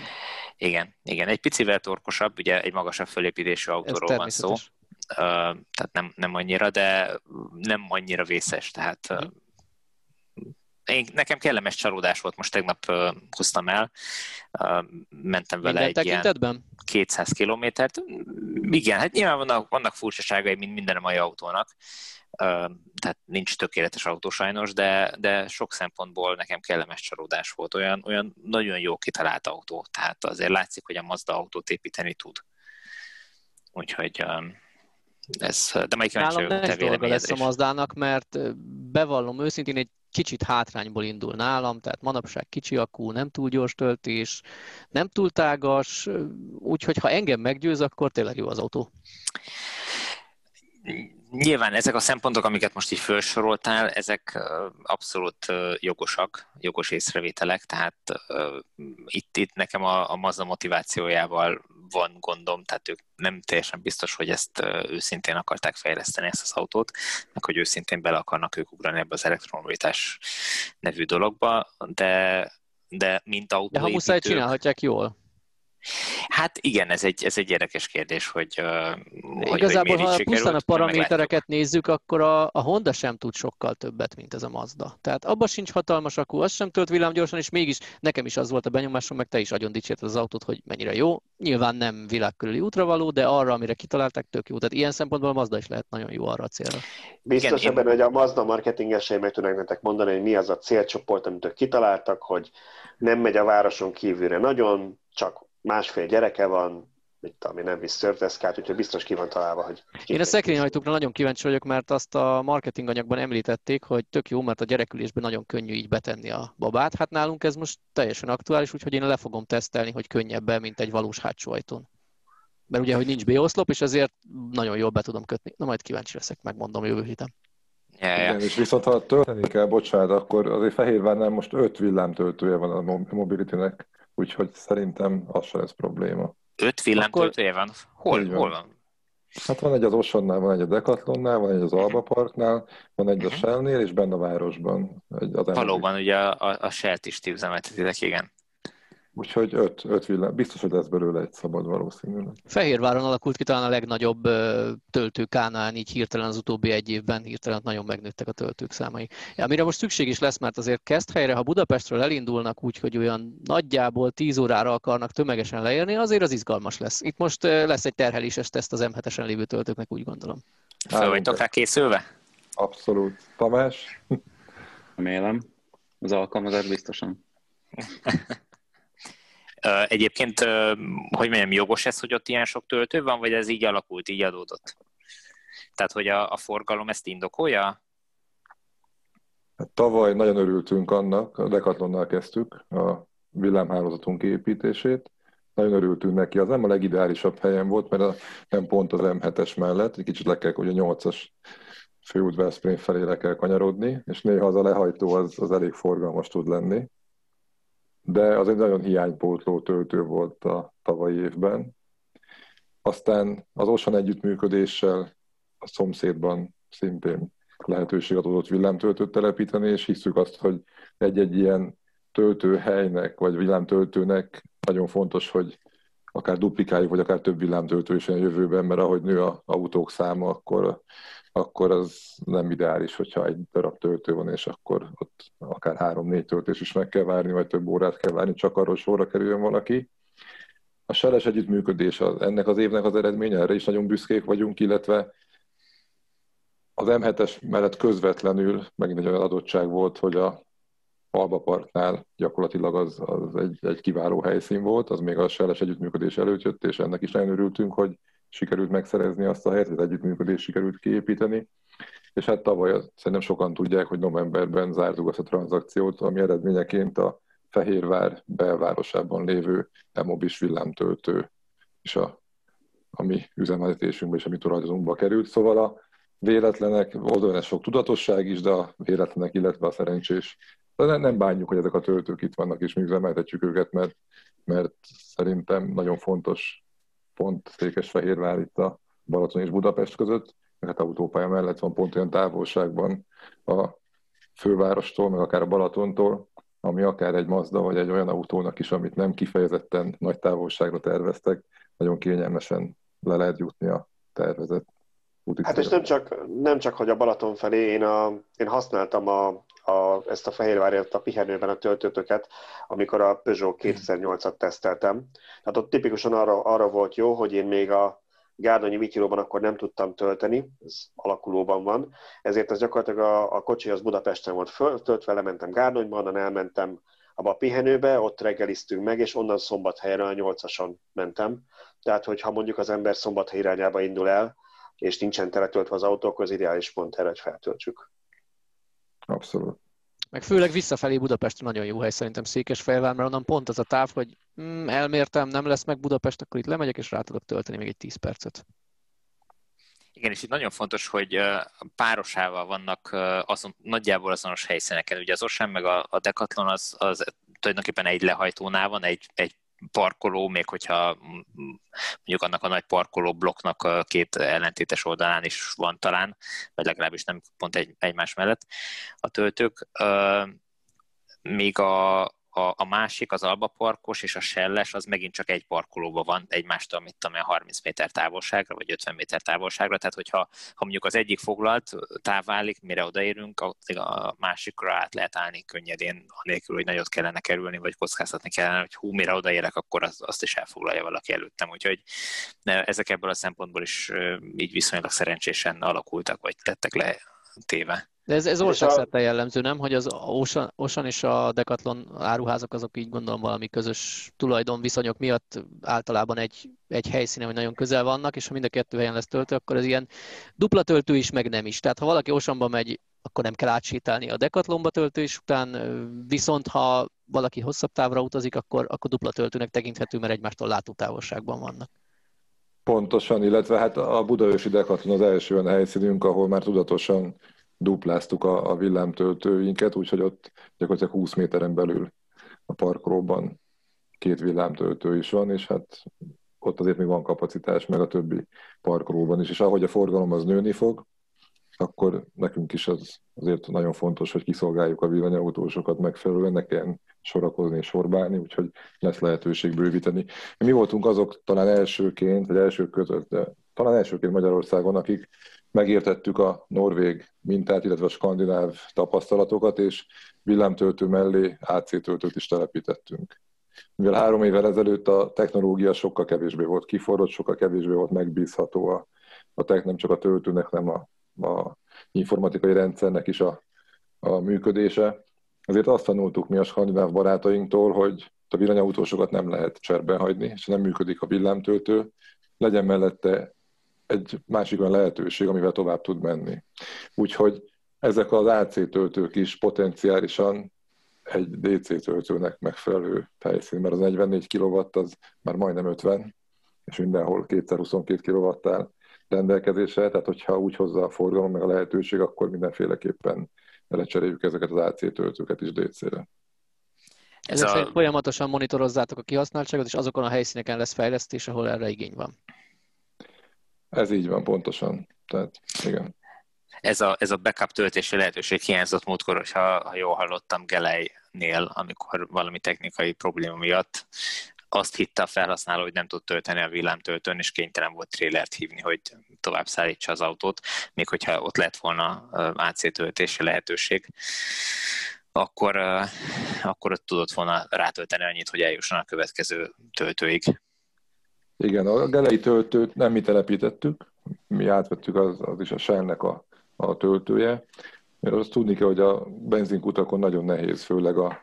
Speaker 1: Igen, igen. Egy picivel torkosabb, ugye egy magasabb fölépítésű autóról van szó. Tehát nem, nem annyira, de nem annyira vészes, tehát uh, én, nekem kellemes csalódás volt, most tegnap uh, hoztam el, uh, mentem vele
Speaker 5: Minden
Speaker 1: egy ilyen 200 kilométert. Igen, hát nyilván vannak, vannak furcsaságai, mint minden a mai autónak, tehát nincs tökéletes autó sajnos, de, de sok szempontból nekem kellemes csalódás volt. Olyan, olyan nagyon jó kitalált autó, tehát azért látszik, hogy a Mazda autót építeni tud. Úgyhogy ez, de
Speaker 5: kíváncsi vagyok te dolga lesz a Mazdának, mert bevallom őszintén, egy kicsit hátrányból indul nálam, tehát manapság kicsi akú, nem túl gyors töltés, nem túl tágas, úgyhogy ha engem meggyőz, akkor tényleg jó az autó
Speaker 1: Nyilván ezek a szempontok, amiket most így felsoroltál, ezek abszolút jogosak, jogos észrevételek, tehát itt, itt nekem a, a Mazda motivációjával van gondom, tehát ők nem teljesen biztos, hogy ezt őszintén akarták fejleszteni ezt az autót, meg hogy őszintén bele akarnak ők ugrani ebbe az elektromobilitás nevű dologba, de, de mint autó.
Speaker 5: De ha muszáj, csinálhatják jól.
Speaker 1: Hát igen, ez egy, ez egy érdekes kérdés, hogy,
Speaker 5: hogy Igazából, hogy ha pusztán a paramétereket nézzük, akkor a, a Honda sem tud sokkal többet, mint ez a Mazda. Tehát abban sincs hatalmas akku, az sem tölt villámgyorsan, és mégis nekem is az volt a benyomásom, meg te is nagyon dicsérted az autót, hogy mennyire jó. Nyilván nem világkörüli útra való, de arra, amire kitalálták, tök jó. Tehát ilyen szempontból a Mazda is lehet nagyon jó arra a célra.
Speaker 4: Biztos igen, ebben, én... hogy a Mazda marketingesei meg tudnak nektek mondani, hogy mi az a célcsoport, amit ők kitaláltak, hogy nem megy a városon kívülre nagyon, csak másfél gyereke van, mit ami nem visz szörteszkát, úgyhogy biztos ki van találva, hogy...
Speaker 5: Én a szekrényhajtókra nagyon kíváncsi vagyok, mert azt a marketing anyagban említették, hogy tök jó, mert a gyerekülésben nagyon könnyű így betenni a babát. Hát nálunk ez most teljesen aktuális, úgyhogy én le fogom tesztelni, hogy könnyebben, mint egy valós hátsó ajtón. Mert ugye, hogy nincs B-oszlop, és ezért nagyon jól be tudom kötni. Na majd kíváncsi leszek, megmondom jövő héten.
Speaker 3: Yeah, yeah. Igen, és viszont ha tölteni kell, bocsánat, akkor azért Fehérvárnál most öt villámtöltője van a Mobility-nek úgyhogy szerintem az sem lesz probléma.
Speaker 1: Öt villámtöltője van? Hol, van. hol van?
Speaker 3: Hát van egy az Osonnál, van egy a Decathlonnál, van egy az Alba Parknál, van egy a mhm. Shellnél, és benne a városban. Egy az
Speaker 1: Valóban, ugye a, a, a Shell-t is ti üzemeltetitek, igen.
Speaker 3: Úgyhogy öt, öt villám. Biztos, hogy lesz belőle egy szabad valószínűleg.
Speaker 5: Fehérváron alakult ki talán a legnagyobb töltőkánál, így hirtelen az utóbbi egy évben hirtelen nagyon megnőttek a töltők számai. Amire most szükség is lesz, mert azért kezd helyre, ha Budapestről elindulnak úgy, hogy olyan nagyjából 10 órára akarnak tömegesen leérni, azért az izgalmas lesz. Itt most lesz egy terheléses teszt az M7-esen lévő töltőknek, úgy gondolom.
Speaker 1: Fel vagytok rá készülve?
Speaker 3: Abszolút. Tamás?
Speaker 2: Remélem. Az alkalmazás biztosan.
Speaker 1: Egyébként, hogy mondjam, jogos ez, hogy ott ilyen sok töltő van, vagy ez így alakult, így adódott? Tehát, hogy a, a forgalom ezt indokolja?
Speaker 3: Hát tavaly nagyon örültünk annak, a Decathlonnal kezdtük a villámhálózatunk építését. Nagyon örültünk neki. Az nem a legideálisabb helyen volt, mert a, nem pont az M7-es mellett, egy kicsit le kell, a 8-as főút Veszprém felé le kell kanyarodni, és néha az a lehajtó az, az elég forgalmas tud lenni de az egy nagyon hiánypótló töltő volt a tavalyi évben. Aztán az Osan együttműködéssel a szomszédban szintén lehetőség adott villámtöltőt telepíteni, és hiszük azt, hogy egy-egy ilyen töltőhelynek, vagy villámtöltőnek nagyon fontos, hogy akár duplikáljuk, vagy akár több villámtöltő is a jövőben, mert ahogy nő a autók száma, akkor akkor az nem ideális, hogyha egy darab töltő van, és akkor ott akár három-négy töltés is meg kell várni, vagy több órát kell várni, csak arról sorra kerüljön valaki. A seles együttműködés az, ennek az évnek az eredménye, erre is nagyon büszkék vagyunk, illetve az M7-es mellett közvetlenül megint egy olyan adottság volt, hogy a Alba Parknál gyakorlatilag az, az egy, egy kiváló helyszín volt, az még a seles együttműködés előtt jött, és ennek is nagyon örültünk, hogy sikerült megszerezni azt a helyet, együttműködést sikerült kiépíteni. És hát tavaly szerintem sokan tudják, hogy novemberben zártuk azt a tranzakciót, ami eredményeként a Fehérvár belvárosában lévő Emobis villámtöltő és a, a mi üzemeltetésünkbe és a mi tulajdonunkba került. Szóval a véletlenek, oldalán sok tudatosság is, de a véletlenek, illetve a szerencsés. De nem bánjuk, hogy ezek a töltők itt vannak, és mi üzemeltetjük őket, mert, mert szerintem nagyon fontos pont Székesfehérvár itt a Balaton és Budapest között, meg hát autópálya mellett van pont olyan távolságban a fővárostól, meg akár a Balatontól, ami akár egy Mazda, vagy egy olyan autónak is, amit nem kifejezetten nagy távolságra terveztek, nagyon kényelmesen le lehet jutni a tervezett
Speaker 4: Hát és nem csak, nem csak, hogy a Balaton felé, én, a, én használtam a, a, ezt a Fehérvárért a pihenőben a töltőtöket, amikor a Peugeot 2008-at teszteltem. Tehát ott tipikusan arra, arra volt jó, hogy én még a Gárdonyi Vityilóban akkor nem tudtam tölteni, ez alakulóban van, ezért ez gyakorlatilag a, a kocsi az Budapesten volt föltöltve, lementem Gárdonyba, onnan elmentem abba a pihenőbe, ott reggeliztünk meg, és onnan szombathelyre a nyolcason mentem. Tehát, hogyha mondjuk az ember szombathely irányába indul el, és nincsen teletöltve az autók, az ideális pont erre, hogy feltöltsük.
Speaker 3: Abszolút.
Speaker 5: Meg főleg visszafelé Budapest nagyon jó hely szerintem Székesfehérvár, mert onnan pont az a táv, hogy mm, elmértem, nem lesz meg Budapest, akkor itt lemegyek, és rá tudok tölteni még egy 10 percet.
Speaker 1: Igen, és itt nagyon fontos, hogy párosával vannak azon, nagyjából azonos helyszíneken. Ugye az Ocean meg a, a Decathlon az, az tulajdonképpen egy lehajtónál van, egy, egy parkoló, még hogyha mondjuk annak a nagy parkoló blokknak a két ellentétes oldalán is van talán, vagy legalábbis nem pont egy, egymás mellett a töltők. Még a, a, a másik, az Alba Parkos és a Selles, az megint csak egy parkolóban van, egymástól, mit tudom 30 méter távolságra, vagy 50 méter távolságra, tehát hogyha ha mondjuk az egyik foglalt táv mire odaérünk, a másikra át lehet állni könnyedén, anélkül, hogy nagyot kellene kerülni, vagy kockáztatni kellene, hogy hú, mire odaérek, akkor az, azt is elfoglalja valaki előttem, úgyhogy ezek ebből a szempontból is így viszonylag szerencsésen alakultak, vagy tettek le téve.
Speaker 5: De ez, ez országszerte jellemző, nem? Hogy az Ocean, Ocean és a Decathlon áruházak azok így gondolom valami közös tulajdonviszonyok miatt általában egy, egy helyszínen, hogy nagyon közel vannak, és ha mind a kettő helyen lesz töltő, akkor ez ilyen dupla töltő is, meg nem is. Tehát ha valaki Oceanba megy, akkor nem kell átsétálni a Decathlonba töltő is után, viszont ha valaki hosszabb távra utazik, akkor, akkor dupla töltőnek tekinthető, mert egymástól látótávolságban vannak.
Speaker 3: Pontosan, illetve hát a Budaörsi Decathlon az első olyan helyszínünk, ahol már tudatosan dupláztuk a, a villámtöltőinket, úgyhogy ott gyakorlatilag 20 méteren belül a parkolóban két villámtöltő is van, és hát ott azért még van kapacitás, meg a többi parkolóban is, és ahogy a forgalom az nőni fog, akkor nekünk is az azért nagyon fontos, hogy kiszolgáljuk a villanyautósokat megfelelően, ne kelljen sorakozni és sorbálni, úgyhogy lesz lehetőség bővíteni. Mi voltunk azok talán elsőként, vagy elsők között, talán elsőként Magyarországon, akik megértettük a norvég mintát, illetve a skandináv tapasztalatokat, és villámtöltő mellé AC töltőt is telepítettünk. Mivel három évvel ezelőtt a technológia sokkal kevésbé volt kiforrott, sokkal kevésbé volt megbízható a, a tech, nem csak a töltőnek, nem a, a informatikai rendszernek is a, a működése. Ezért azt tanultuk mi a skandináv barátainktól, hogy a villanyautósokat nem lehet cserben hagyni, és nem működik a villámtöltő, legyen mellette egy másik olyan lehetőség, amivel tovább tud menni. Úgyhogy ezek az AC töltők is potenciálisan egy DC töltőnek megfelelő helyszín, mert az 44 kW az már majdnem 50, és mindenhol 222 kw rendelkezésre, tehát hogyha úgy hozza a forgalom meg a lehetőség, akkor mindenféleképpen lecseréljük ezeket az AC töltőket is DC-re.
Speaker 5: Ezek a... folyamatosan monitorozzátok a kihasználtságot, és azokon a helyszíneken lesz fejlesztés, ahol erre igény van.
Speaker 3: Ez így van, pontosan. Tehát, igen.
Speaker 1: Ez a, ez a backup töltési lehetőség hiányzott múltkor, hogyha ha jól hallottam Gelejnél, amikor valami technikai probléma miatt azt hitte a felhasználó, hogy nem tud tölteni a villámtöltőn, és kénytelen volt trélert hívni, hogy tovább szállítsa az autót, még hogyha ott lett volna AC töltési lehetőség, akkor, akkor ott tudott volna rátölteni annyit, hogy eljusson a következő töltőig.
Speaker 3: Igen, a gelei töltőt nem mi telepítettük, mi átvettük, az, az is a Shell-nek a, a töltője, mert azt tudni kell, hogy a benzinkutakon nagyon nehéz, főleg a,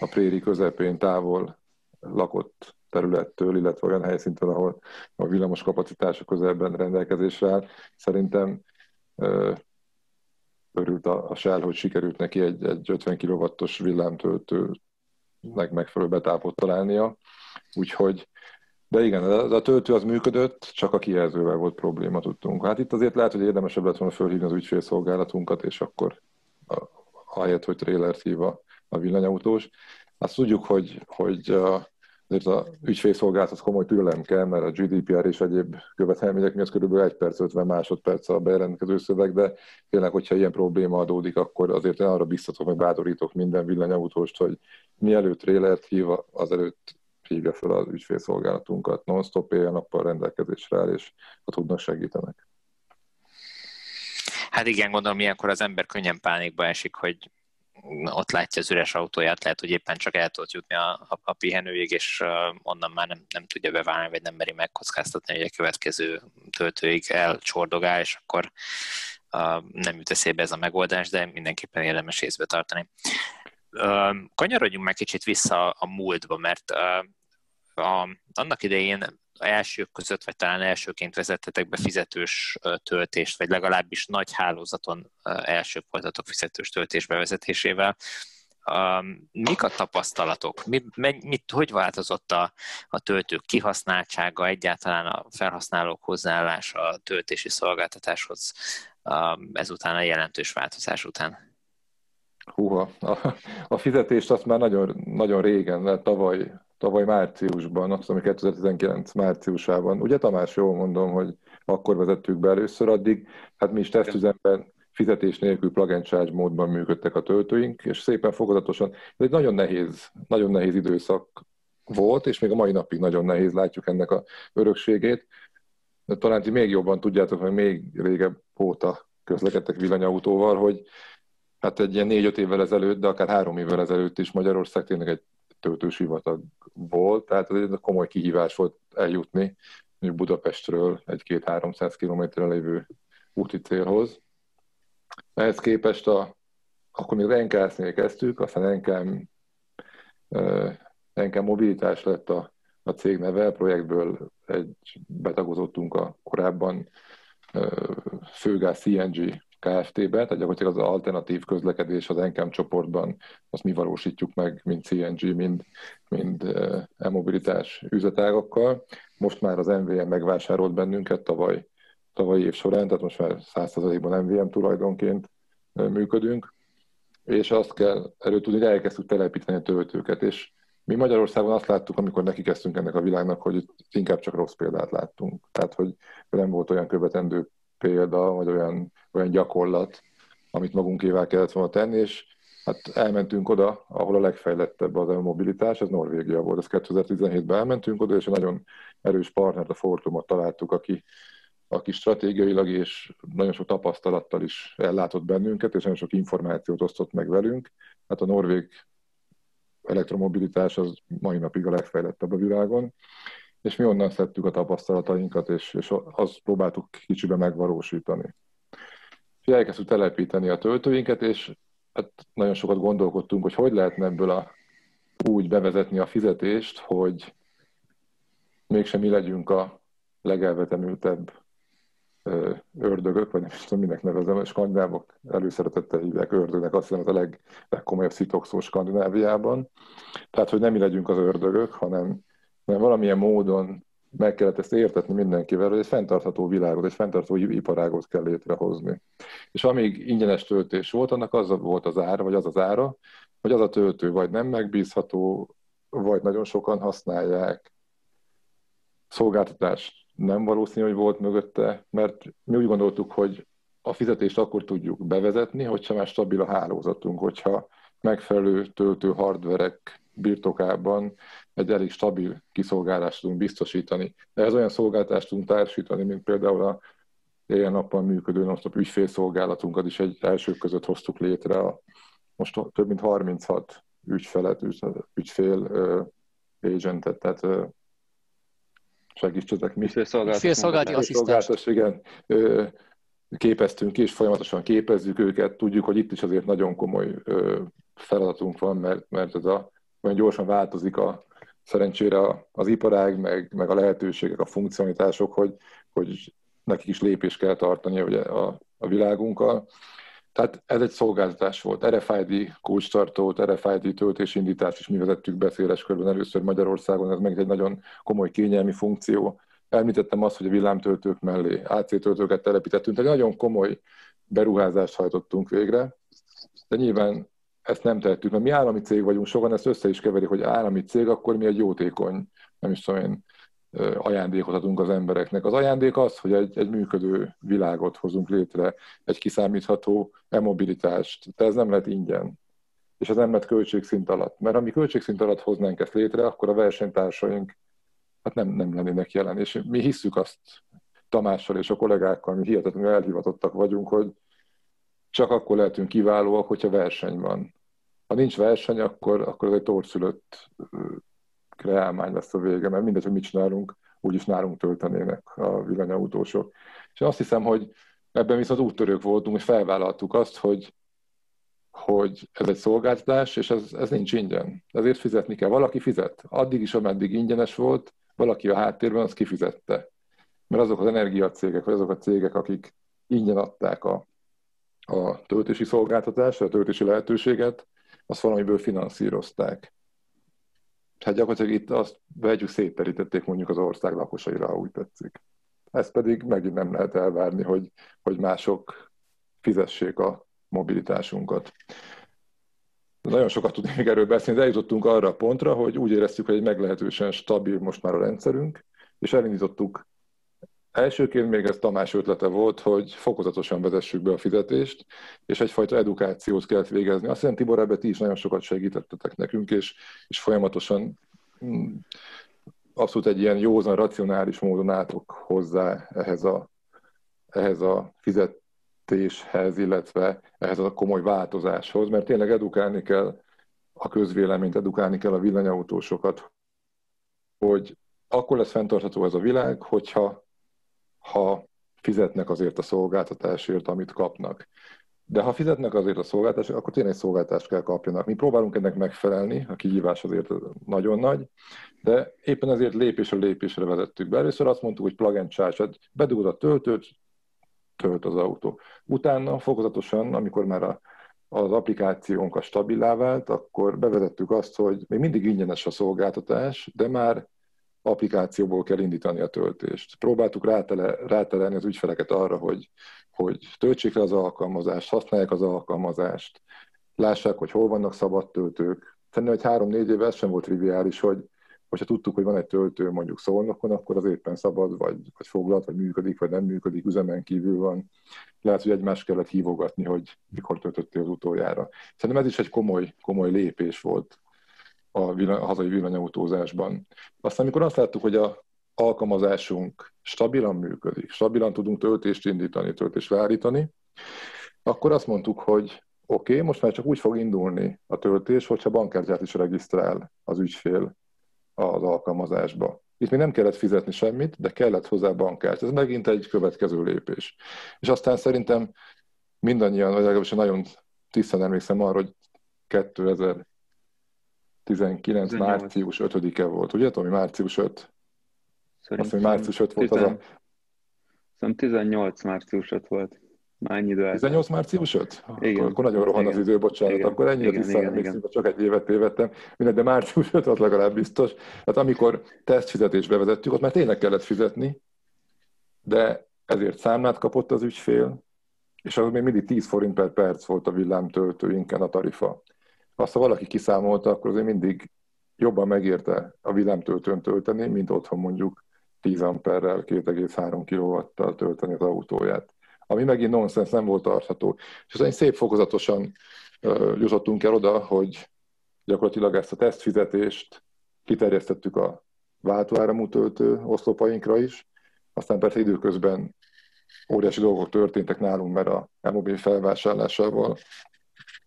Speaker 3: a préri közepén távol lakott területtől, illetve olyan helyszíntől, ahol a villamos kapacitása közelben rendelkezésre áll. Szerintem ö, örült a, a Shell, hogy sikerült neki egy, egy 50 kW-os villámtöltőnek megfelelő betápot találnia. Úgyhogy de igen, a töltő az működött, csak a kijelzővel volt probléma, tudtunk. Hát itt azért lehet, hogy érdemesebb lett volna fölhívni az ügyfélszolgálatunkat, és akkor ahelyett, hogy trailert hív a, a villanyautós. Azt tudjuk, hogy, hogy azért a ügyfélszolgálat az komoly türelem kell, mert a GDPR és egyéb követelmények miatt kb. 1 perc 50 másodperc a bejelentkező szöveg, de tényleg, hogyha ilyen probléma adódik, akkor azért én arra biztatok, meg bátorítok minden villanyautóst, hogy mielőtt trailert hív, azelőtt hívja fel az ügyfélszolgálatunkat, non-stop éjjel-nappal rendelkezésre áll, és ha tudnak segítenek.
Speaker 1: Hát igen, gondolom, ilyenkor az ember könnyen pánikba esik, hogy ott látja az üres autóját, lehet, hogy éppen csak el tudott jutni a, a, a pihenőig, és uh, onnan már nem, nem tudja beválni, vagy nem meri megkockáztatni, hogy a következő töltőig elcsordogál, és akkor uh, nem jut eszébe ez a megoldás, de mindenképpen érdemes észbe tartani. Kanyarodjunk meg kicsit vissza a múltba, mert a, annak idején elsők között, vagy talán elsőként vezettetek be fizetős töltést, vagy legalábbis nagy hálózaton elsők voltatok fizetős töltés bevezetésével. Mik a tapasztalatok? Mi, mit, hogy változott a, a töltők kihasználtsága, egyáltalán a felhasználók hozzáállása a töltési szolgáltatáshoz ezután a jelentős változás után?
Speaker 3: Húha, a, a fizetést azt már nagyon, nagyon régen, tavaly, tavaly márciusban, azt hiszem 2019 márciusában, ugye Tamás, jól mondom, hogy akkor vezettük be először, addig, hát mi is tesztüzemben fizetés nélkül plug and módban működtek a töltőink, és szépen fokozatosan, ez egy nagyon nehéz, nagyon nehéz időszak volt, és még a mai napig nagyon nehéz, látjuk ennek a örökségét. De talán ti még jobban tudjátok, hogy még régebb óta közlekedtek villanyautóval, hogy hát egy ilyen négy-öt évvel ezelőtt, de akár három évvel ezelőtt is Magyarország tényleg egy töltős hivatag volt, tehát ez egy komoly kihívás volt eljutni Budapestről egy-két-háromszáz kilométerre lévő úti célhoz. Ehhez képest a, akkor még Renkásznél kezdtük, aztán NKM, NKM mobilitás lett a, a cég neve, projektből egy betagozottunk a korábban főgáz CNG Kft-be, tehát gyakorlatilag az alternatív közlekedés az NKM csoportban, azt mi valósítjuk meg, mind CNG, mind, mind e-mobilitás üzletágakkal. Most már az MVM megvásárolt bennünket tavaly, tavaly év során, tehát most már 100%-ban MVM tulajdonként működünk, és azt kell erről tudni, hogy elkezdtük telepíteni a töltőket, és mi Magyarországon azt láttuk, amikor neki kezdtünk ennek a világnak, hogy inkább csak rossz példát láttunk. Tehát, hogy nem volt olyan követendő példa, vagy olyan, olyan gyakorlat, amit magunkével kellett volna tenni, és hát elmentünk oda, ahol a legfejlettebb az a mobilitás, ez Norvégia volt. Ez 2017-ben elmentünk oda, és egy nagyon erős partnert, a Fortumot találtuk, aki, aki stratégiailag és nagyon sok tapasztalattal is ellátott bennünket, és nagyon sok információt osztott meg velünk. Hát a norvég elektromobilitás az mai napig a legfejlettebb a világon, és mi onnan szedtük a tapasztalatainkat, és, és azt próbáltuk kicsibe megvalósítani. És elkezdtük telepíteni a töltőinket, és hát nagyon sokat gondolkodtunk, hogy hogy lehetne ebből a, úgy bevezetni a fizetést, hogy mégsem mi legyünk a legelvetemültebb ördögök, vagy nem is tudom, minek nevezem, a skandinávok előszeretettel hívják ördögnek, azt hiszem ez a leg, legkomolyabb szitokszó Skandináviában. Tehát, hogy nem mi legyünk az ördögök, hanem mert valamilyen módon meg kellett ezt értetni mindenkivel, hogy egy fenntartható világot, egy fenntartható iparágot kell létrehozni. És amíg ingyenes töltés volt, annak az volt az ára, vagy az az ára, hogy az a töltő vagy nem megbízható, vagy nagyon sokan használják. Szolgáltatás nem valószínű, hogy volt mögötte, mert mi úgy gondoltuk, hogy a fizetést akkor tudjuk bevezetni, hogyha már stabil a hálózatunk, hogyha megfelelő töltő hardverek birtokában egy elég stabil kiszolgálást tudunk biztosítani. Ez olyan szolgáltást tudunk társítani, mint például a éjjel-nappal működő non-stop ügyfélszolgálatunkat is egy elsők között hoztuk létre. A, most több mint 36 ügyfelet, ügyfél uh, agentet, tehát uh, segítsetek mi.
Speaker 5: Ügyfélszolgálati asszisztens.
Speaker 3: igen. Uh, képeztünk ki, és folyamatosan képezzük őket. Tudjuk, hogy itt is azért nagyon komoly feladatunk van, mert, mert ez a, olyan gyorsan változik a, szerencsére az iparág, meg, meg a lehetőségek, a funkcionalitások, hogy, hogy nekik is lépést kell tartani ugye, a, a világunkkal. Tehát ez egy szolgáltatás volt. RFID kulcstartót, RFID töltésindítást is mi vezettük be széles körben először Magyarországon, ez meg egy nagyon komoly kényelmi funkció. Említettem azt, hogy a villámtöltők mellé AC töltőket telepítettünk, egy nagyon komoly beruházást hajtottunk végre, de nyilván ezt nem tehetünk, mert mi állami cég vagyunk, sokan ezt össze is keverik, hogy állami cég, akkor mi egy jótékony, nem is tudom én, ajándékot adunk az embereknek. Az ajándék az, hogy egy, egy működő világot hozunk létre, egy kiszámítható e-mobilitást, de ez nem lehet ingyen. És ez nem lehet költségszint alatt. Mert ami költségszint alatt hoznánk ezt létre, akkor a versenytársaink hát nem, nem lennének jelen. És mi hisszük azt Tamással és a kollégákkal, mi hihetetlenül elhivatottak vagyunk, hogy csak akkor lehetünk kiválóak, hogyha verseny van. Ha nincs verseny, akkor, akkor ez egy torszülött kreálmány lesz a vége, mert mindegy, hogy mit csinálunk, úgyis nálunk töltenének a villanyautósok. És azt hiszem, hogy ebben viszont úttörők voltunk, és felvállaltuk azt, hogy, hogy ez egy szolgáltatás, és ez, ez nincs ingyen. Ezért fizetni kell. Valaki fizet. Addig is, ameddig ingyenes volt, valaki a háttérben azt kifizette. Mert azok az energiacégek, vagy azok a cégek, akik ingyen adták a a töltési szolgáltatást, a töltési lehetőséget, azt valamiből finanszírozták. Hát gyakorlatilag itt azt vegyük szétterítették mondjuk az ország lakosaira, ha úgy tetszik. Ezt pedig megint nem lehet elvárni, hogy, hogy mások fizessék a mobilitásunkat. Nagyon sokat tudnék még erről beszélni, de eljutottunk arra a pontra, hogy úgy éreztük, hogy egy meglehetősen stabil most már a rendszerünk, és elindítottuk Elsőként még ez Tamás ötlete volt, hogy fokozatosan vezessük be a fizetést, és egyfajta edukációt kellett végezni. Azt hiszem, Tibor, ebbe ti is nagyon sokat segítettetek nekünk, és, és folyamatosan mm, abszolút egy ilyen józan, racionális módon álltok hozzá ehhez a, ehhez a fizetéshez, illetve ehhez a komoly változáshoz, mert tényleg edukálni kell a közvéleményt, edukálni kell a villanyautósokat, hogy akkor lesz fenntartható ez a világ, hogyha ha fizetnek azért a szolgáltatásért, amit kapnak. De ha fizetnek azért a szolgáltatásért, akkor tényleg szolgáltást kell kapjanak. Mi próbálunk ennek megfelelni, a kihívás azért nagyon nagy, de éppen ezért lépésről lépésre vezettük be. Először azt mondtuk, hogy plug and charge, bedugod a töltőt, tölt az autó. Utána fokozatosan, amikor már a, az applikációnk a stabilá vált, akkor bevezettük azt, hogy még mindig ingyenes a szolgáltatás, de már applikációból kell indítani a töltést. Próbáltuk rátele, rátelelni az ügyfeleket arra, hogy, hogy töltsék le az alkalmazást, használják az alkalmazást, lássák, hogy hol vannak szabad töltők. Szerintem egy három-négy éve sem volt triviális, hogy hogyha tudtuk, hogy van egy töltő mondjuk szolnokon, akkor az éppen szabad, vagy, vagy foglalt, vagy működik, vagy nem működik, üzemen kívül van. Lehet, hogy egymást kellett hívogatni, hogy mikor töltöttél az utoljára. Szerintem ez is egy komoly, komoly lépés volt a, villan, a hazai villanyautózásban. Aztán, amikor azt láttuk, hogy a alkalmazásunk stabilan működik, stabilan tudunk töltést indítani, töltést leállítani, akkor azt mondtuk, hogy oké, okay, most már csak úgy fog indulni a töltés, hogyha bankkártyát is regisztrál az ügyfél az alkalmazásba. Itt még nem kellett fizetni semmit, de kellett hozzá bankkártya. Ez megint egy következő lépés. És aztán szerintem mindannyian, vagy legalábbis nagyon tisztán emlékszem arra, hogy 2000 19 18. március 5-e volt, ugye Tomi? Március 5? Szerintem Azt mondja, március 5 volt 10, az a...
Speaker 2: Szerintem 18 március 5 volt. Már ennyi idő
Speaker 3: 18 március 5? Igen. Akkor, akkor nagyon rohan igen. az idő, bocsánat. Igen. Akkor ennyire visszaemlékszem, csak egy évet tévedtem. Mindegy, de március 5 az legalább biztos. Hát amikor tesztfizetésbe vezettük, ott már tényleg kellett fizetni, de ezért számlát kapott az ügyfél, és az még mindig 10 forint per perc volt a villámtöltőinken a tarifa azt, ha valaki kiszámolta, akkor azért mindig jobban megérte a villámtöltőn tölteni, mint otthon mondjuk 10 amperrel, 2,3 kW-tal tölteni az autóját. Ami megint nonsens, nem volt tartható. És aztán szép fokozatosan uh, jutottunk el oda, hogy gyakorlatilag ezt a tesztfizetést kiterjesztettük a váltóáramú töltő oszlopainkra is, aztán persze időközben óriási dolgok történtek nálunk, mert a e felvásárlásával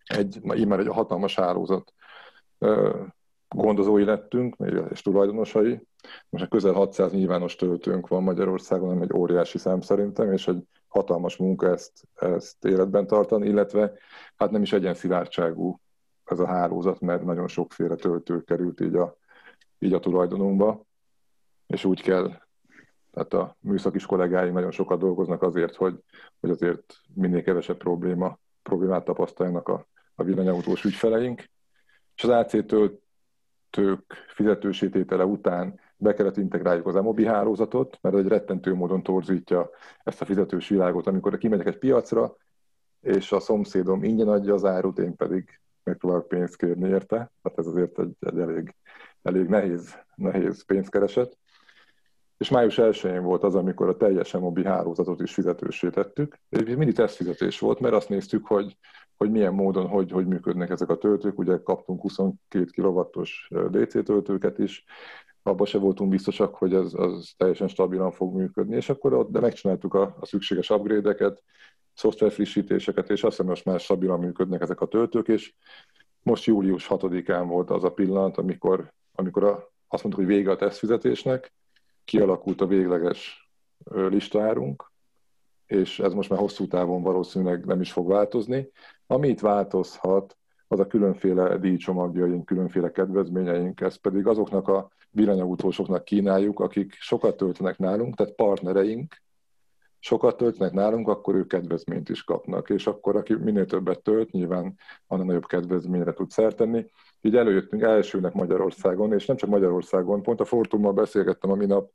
Speaker 3: egy, így már egy hatalmas hálózat gondozói lettünk, és tulajdonosai. Most a közel 600 nyilvános töltőnk van Magyarországon, ami egy óriási szám szerintem, és egy hatalmas munka ezt, ezt életben tartani, illetve hát nem is egyenszilártságú ez a hálózat, mert nagyon sokféle töltő került így a, így a tulajdonunkba, és úgy kell, tehát a műszakis kollégáim nagyon sokat dolgoznak azért, hogy, hogy azért minél kevesebb probléma, problémát tapasztaljanak a a villanyautós ügyfeleink, és az AC töltők fizetősététele után be kellett integráljuk az Amobi hálózatot, mert egy rettentő módon torzítja ezt a fizetős világot, amikor kimegyek egy piacra, és a szomszédom ingyen adja az árut, én pedig megpróbálok pénzt kérni érte. Tehát ez azért egy, egy elég, elég nehéz, nehéz pénzkereset és május 1-én volt az, amikor a teljes mobi hálózatot is fizetősé tettük. Mindig tesztfizetés volt, mert azt néztük, hogy, hogy milyen módon, hogy, hogy működnek ezek a töltők. Ugye kaptunk 22 kW-os DC töltőket is, abban se voltunk biztosak, hogy ez az teljesen stabilan fog működni, és akkor ott de megcsináltuk a, a szükséges upgrade-eket, szoftver frissítéseket, és azt hiszem, most már stabilan működnek ezek a töltők, és most július 6-án volt az a pillanat, amikor, amikor a, azt mondtuk, hogy vége a tesztfizetésnek, kialakult a végleges listaárunk, és ez most már hosszú távon valószínűleg nem is fog változni. Ami itt változhat, az a különféle díjcsomagjaink, különféle kedvezményeink, ez pedig azoknak a villanyautósoknak kínáljuk, akik sokat töltenek nálunk, tehát partnereink, sokat töltnek nálunk, akkor ők kedvezményt is kapnak, és akkor aki minél többet tölt, nyilván annál nagyobb kedvezményre tud szertenni. Így előjöttünk elsőnek Magyarországon, és nem csak Magyarországon, pont a Fortummal beszélgettem a minap,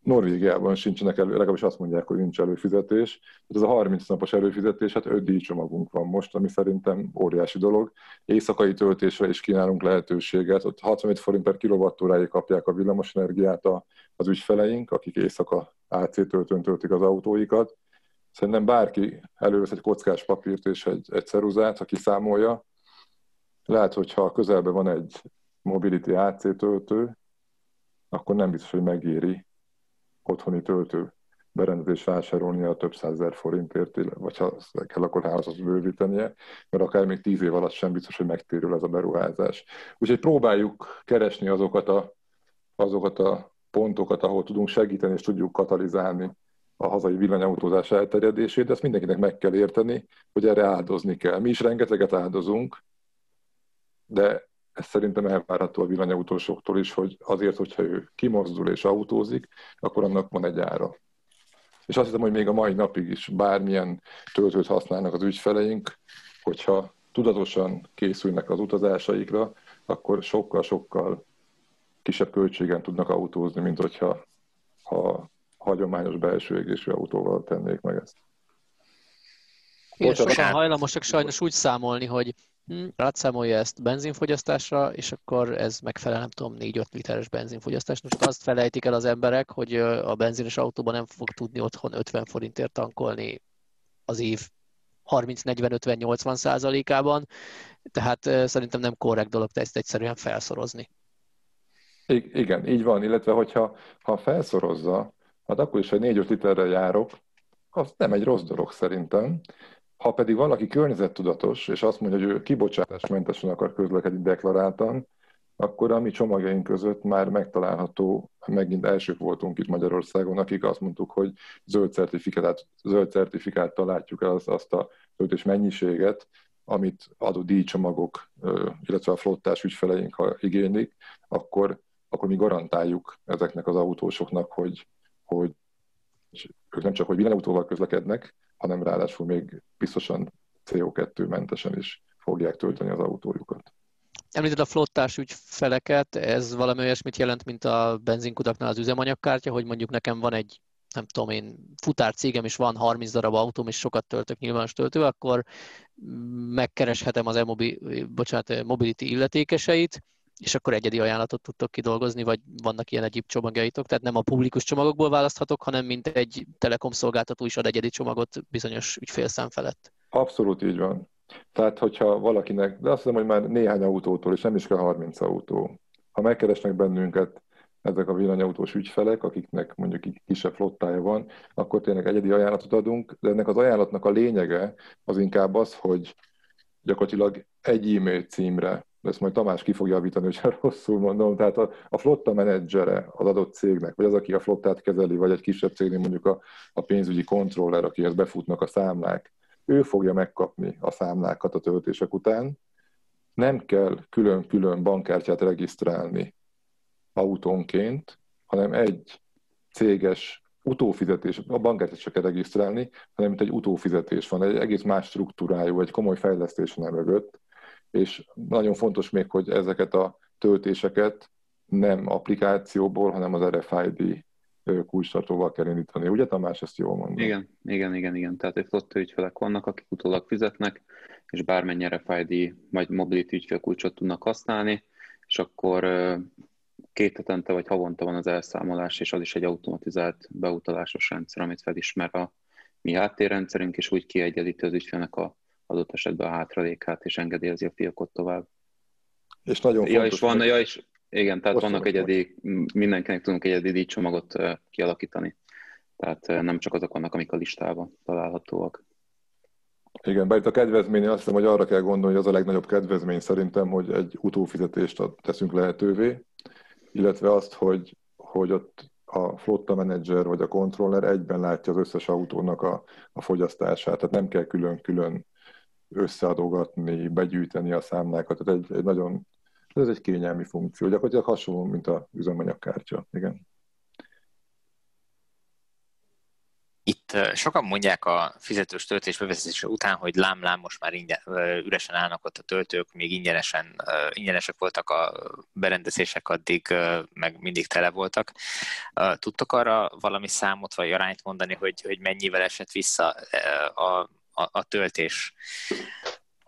Speaker 3: Norvégiában sincsenek elő, legalábbis azt mondják, hogy nincs előfizetés. Hát ez a 30 napos előfizetés, hát 5 díjcsomagunk van most, ami szerintem óriási dolog. Éjszakai töltésre is kínálunk lehetőséget. Ott 65 forint per kilovattóráig kapják a villamosenergiát az ügyfeleink, akik éjszaka AC töltőn töltik az autóikat. Szerintem bárki elővesz egy kockás papírt és egy, egy ceruzát, aki számolja. Lehet, hogyha közelben van egy Mobility AC töltő, akkor nem biztos, hogy megéri otthoni töltő berendezést vásárolni a több százezer forintért, vagy ha kell, akkor házat bővítenie, mert akár még tíz év alatt sem biztos, hogy megtérül ez a beruházás. Úgyhogy próbáljuk keresni azokat a, azokat a pontokat, ahol tudunk segíteni és tudjuk katalizálni a hazai villanyautózás elterjedését, de ezt mindenkinek meg kell érteni, hogy erre áldozni kell. Mi is rengeteget áldozunk, de ez szerintem elvárható a villanyautósoktól is, hogy azért, hogyha ő kimozdul és autózik, akkor annak van egy ára. És azt hiszem, hogy még a mai napig is bármilyen töltőt használnak az ügyfeleink, hogyha tudatosan készülnek az utazásaikra, akkor sokkal-sokkal kisebb költségen tudnak autózni, mint hogyha ha hagyományos belső égésű autóval tennék meg ezt.
Speaker 5: Igen, sokan hajlamosak sajnos úgy számolni, hogy hm, rátszámolja ezt benzinfogyasztásra, és akkor ez megfelel, nem tudom, 4-5 literes benzinfogyasztás. Most azt felejtik el az emberek, hogy a benzines autóban nem fog tudni otthon 50 forintért tankolni az év 30-40-50-80 százalékában, tehát szerintem nem korrekt dolog ezt egyszerűen felszorozni.
Speaker 3: Igen, így van, illetve hogyha ha felszorozza, hát akkor is, hogy 4-5 literrel járok, az nem egy rossz dolog szerintem, ha pedig valaki környezettudatos, és azt mondja, hogy ő kibocsátásmentesen akar közlekedni deklaráltan, akkor a mi csomagjaink között már megtalálható, megint elsők voltunk itt Magyarországon, akik azt mondtuk, hogy zöld certifikát, zöld certifikáttal látjuk el azt, azt a töltés mennyiséget, amit adó díjcsomagok, illetve a flottás ügyfeleink, ha igénylik, akkor, akkor mi garantáljuk ezeknek az autósoknak, hogy, hogy ők nem csak hogy villanyautóval közlekednek, hanem ráadásul még biztosan CO2-mentesen is fogják tölteni az autójukat.
Speaker 5: Említed a flottás ügyfeleket, ez valami olyasmit jelent, mint a benzinkutaknál az üzemanyagkártya, hogy mondjuk nekem van egy nem tudom én, futárcégem, és van 30 darab autóm, és sokat töltök nyilvános töltő, akkor megkereshetem az e-mobi, bocsánat, mobility illetékeseit, és akkor egyedi ajánlatot tudtok kidolgozni, vagy vannak ilyen egyéb csomagjaitok, tehát nem a publikus csomagokból választhatok, hanem mint egy telekom szolgáltató is ad egyedi csomagot bizonyos ügyfélszám felett.
Speaker 3: Abszolút így van. Tehát, hogyha valakinek, de azt hiszem, hogy már néhány autótól, és nem is kell 30 autó. Ha megkeresnek bennünket ezek a villanyautós ügyfelek, akiknek mondjuk kisebb flottája van, akkor tényleg egyedi ajánlatot adunk, de ennek az ajánlatnak a lényege az inkább az, hogy gyakorlatilag egy e-mail címre. De ezt majd Tamás ki fogja javítani, hogyha rosszul mondom, tehát a, a flotta menedzsere az adott cégnek, vagy az, aki a flottát kezeli, vagy egy kisebb cégnél mondjuk a, a pénzügyi kontroller, akihez befutnak a számlák, ő fogja megkapni a számlákat a töltések után. Nem kell külön-külön bankkártyát regisztrálni autónként, hanem egy céges utófizetés, a bankkártyát csak kell regisztrálni, hanem mint egy utófizetés van, egy egész más struktúrájú, egy komoly fejlesztés van mögött, és nagyon fontos még, hogy ezeket a töltéseket nem applikációból, hanem az RFID kulcstartóval kell indítani. Ugye Tamás, ezt jól mondom?
Speaker 2: Igen, igen, igen, igen. Tehát egy flotta ügyfelek vannak, akik utólag fizetnek, és bármennyi RFID vagy mobility ügyfélkulcsot tudnak használni, és akkor két hetente vagy havonta van az elszámolás, és az is egy automatizált beutalásos rendszer, amit felismer a mi háttérrendszerünk, és úgy kiegyenlíti az ügyfélnek a adott esetben a hátralékát, és engedélyezi a fiókot tovább.
Speaker 3: És nagyon fontos.
Speaker 2: Ja, és van, ja, és igen, tehát vannak egyedi, mindenkinek tudunk egyedi díjcsomagot kialakítani. Tehát nem csak azok vannak, amik a listában találhatóak.
Speaker 3: Igen, bár itt a kedvezmény, azt hiszem, hogy arra kell gondolni, hogy az a legnagyobb kedvezmény szerintem, hogy egy utófizetést teszünk lehetővé, illetve azt, hogy, hogy ott a flotta menedzser vagy a kontroller egyben látja az összes autónak a, a fogyasztását, tehát nem kell külön-külön összeadogatni, begyűjteni a számlákat. Tehát egy, egy nagyon, ez egy kényelmi funkció. Gyakorlatilag hasonló, mint a üzemanyagkártya. Igen.
Speaker 1: Itt sokan mondják a fizetős töltés bevezetése után, hogy lám-lám most már ingyen, üresen állnak ott a töltők, még ingyenesen, ingyenesek voltak a berendezések, addig meg mindig tele voltak. Tudtok arra valami számot vagy arányt mondani, hogy, hogy mennyivel esett vissza a, a, a töltés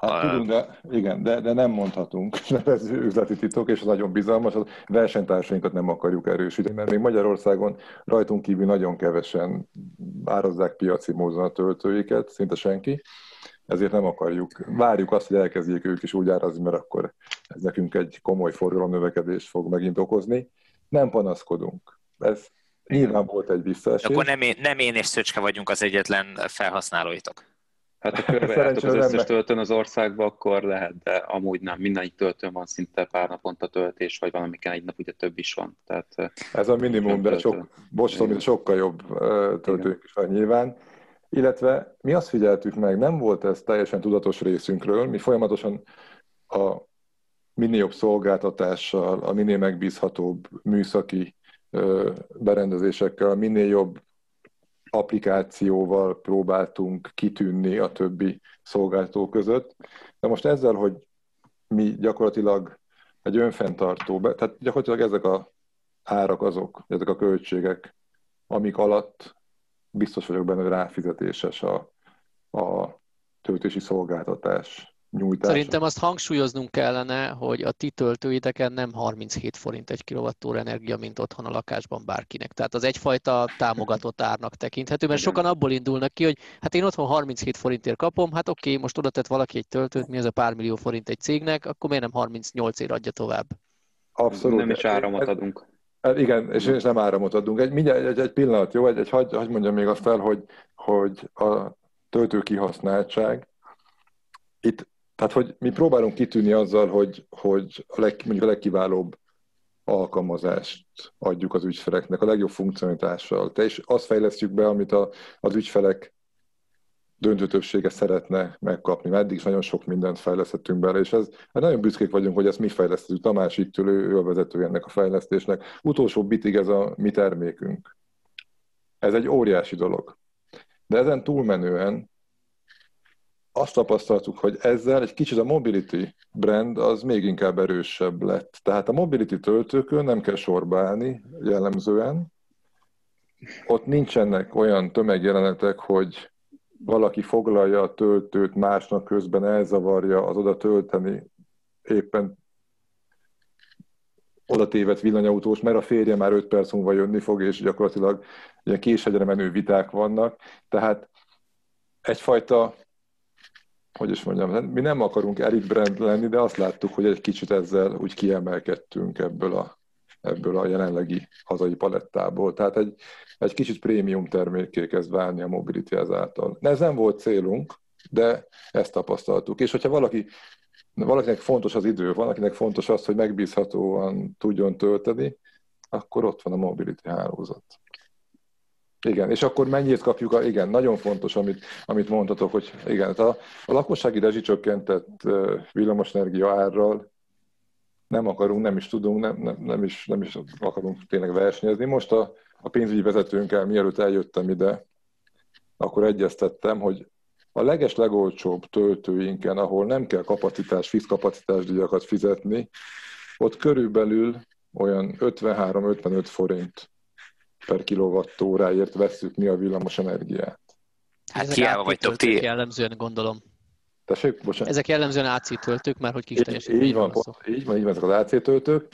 Speaker 3: Hát tudunk, de igen, de, de nem mondhatunk, mert ez üzleti titok, és nagyon bizalmas, a versenytársainkat nem akarjuk erősíteni, mert még Magyarországon rajtunk kívül nagyon kevesen árazzák piaci módon a töltőiket, szinte senki, ezért nem akarjuk. Várjuk azt, hogy elkezdjék ők is úgy árazni, mert akkor ez nekünk egy komoly forgalom növekedést fog megint okozni. Nem panaszkodunk. Ez nyilván volt egy visszaesés.
Speaker 1: Akkor nem én, nem én és Szöcske vagyunk az egyetlen felhasználóitok.
Speaker 2: Hát ha körbejártok az összes töltőn az országban, akkor lehet, de amúgy nem. Minden töltőn van szinte pár naponta töltés, vagy valamiken egy nap ugye több is van. Tehát,
Speaker 3: Ez a minimum, de sok, mint sokkal jobb töltők is van nyilván. Illetve mi azt figyeltük meg, nem volt ez teljesen tudatos részünkről, mi folyamatosan a minél jobb szolgáltatással, a minél megbízhatóbb műszaki berendezésekkel, minél jobb applikációval próbáltunk kitűnni a többi szolgáltató között. De most ezzel, hogy mi gyakorlatilag egy önfenntartó, tehát gyakorlatilag ezek a árak azok, ezek a költségek, amik alatt biztos vagyok benne, hogy ráfizetéses a, a töltési szolgáltatás nyújtása.
Speaker 5: Szerintem azt hangsúlyoznunk kellene, hogy a ti töltőideken nem 37 forint egy kilovattóra energia, mint otthon a lakásban bárkinek. Tehát az egyfajta támogatott árnak tekinthető, mert sokan abból indulnak ki, hogy hát én otthon 37 forintért kapom, hát oké, most oda tett valaki egy töltőt, mi ez a pár millió forint egy cégnek, akkor miért nem 38 ér adja tovább?
Speaker 2: Abszolút. Nem is áramot adunk.
Speaker 3: Hát igen, és, és nem áramot adunk. Egy, mindjárt, egy, egy pillanat, jó? Egy, egy, hagy, hagy mondjam még azt el, hogy, hogy a töltő kihasználtság, itt tehát, hogy mi próbálunk kitűnni azzal, hogy, hogy a leg, mondjuk a legkiválóbb alkalmazást adjuk az ügyfeleknek, a legjobb funkcionalitással. Te is azt fejlesztjük be, amit a, az ügyfelek döntő többsége szeretne megkapni. Mert eddig is nagyon sok mindent fejlesztettünk bele, és ez, hát nagyon büszkék vagyunk, hogy ezt mi fejlesztettük. Tamás itt ül, ő a vezető ennek a fejlesztésnek. Utolsó bitig ez a mi termékünk. Ez egy óriási dolog. De ezen túlmenően azt tapasztaltuk, hogy ezzel egy kicsit a mobility brand az még inkább erősebb lett. Tehát a mobility töltőkön nem kell sorba állni jellemzően. Ott nincsenek olyan tömegjelenetek, hogy valaki foglalja a töltőt, másnak közben elzavarja az oda tölteni éppen oda tévedt villanyautós, mert a férje már 5 perc múlva jönni fog, és gyakorlatilag ilyen késhegyre menő viták vannak. Tehát egyfajta hogy is mondjam, mi nem akarunk Eric Brand lenni, de azt láttuk, hogy egy kicsit ezzel úgy kiemelkedtünk ebből a, ebből a jelenlegi hazai palettából. Tehát egy, egy kicsit prémium termékké kezd válni a Mobility ezáltal. Ez nem volt célunk, de ezt tapasztaltuk. És hogyha valaki, valakinek fontos az idő, valakinek fontos az, hogy megbízhatóan tudjon tölteni, akkor ott van a Mobility hálózat. Igen, és akkor mennyit kapjuk? A, igen, nagyon fontos, amit, amit mondhatok, hogy igen, a, a lakossági rezsicsökkentett villamosenergia árral nem akarunk, nem is tudunk, nem, nem, nem, is, nem is akarunk tényleg versenyezni. Most a, a pénzügyi vezetőnkkel, mielőtt eljöttem ide, akkor egyeztettem, hogy a leges legolcsóbb töltőinken, ahol nem kell kapacitás, fix kapacitás díjakat fizetni, ott körülbelül olyan 53-55 forint per kilovattóráért veszük mi a villamos energiát.
Speaker 5: Hát Ezek hiába vagytok ti. jellemzően gondolom.
Speaker 3: Tessék, bocsánat.
Speaker 5: Ezek jellemzően AC töltők, mert hogy kis teljesítmény
Speaker 3: így, van, van így van, így van, ezek az AC töltők,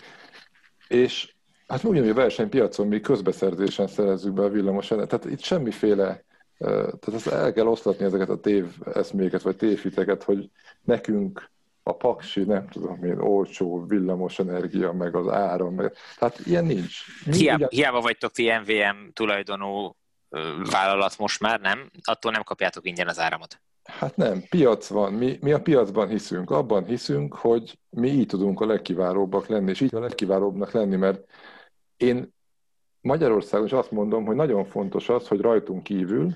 Speaker 3: és hát ugyanúgy a versenypiacon mi közbeszerzésen szerezzük be a villamos energiát, tehát itt semmiféle tehát ezt el kell oszlatni ezeket a tév eszméket, vagy tévhiteket, hogy nekünk a paksi, nem tudom én, olcsó villamos energia, meg az áram, meg... hát ilyen nincs.
Speaker 1: Hiába, ugyan... hiába vagytok ti MVM tulajdonú vállalat most már, nem? Attól nem kapjátok ingyen az áramot.
Speaker 3: Hát nem, piac van. Mi, mi a piacban hiszünk. Abban hiszünk, hogy mi így tudunk a legkiválóbbak lenni, és így a legkiválóbbnak lenni, mert én Magyarországon is azt mondom, hogy nagyon fontos az, hogy rajtunk kívül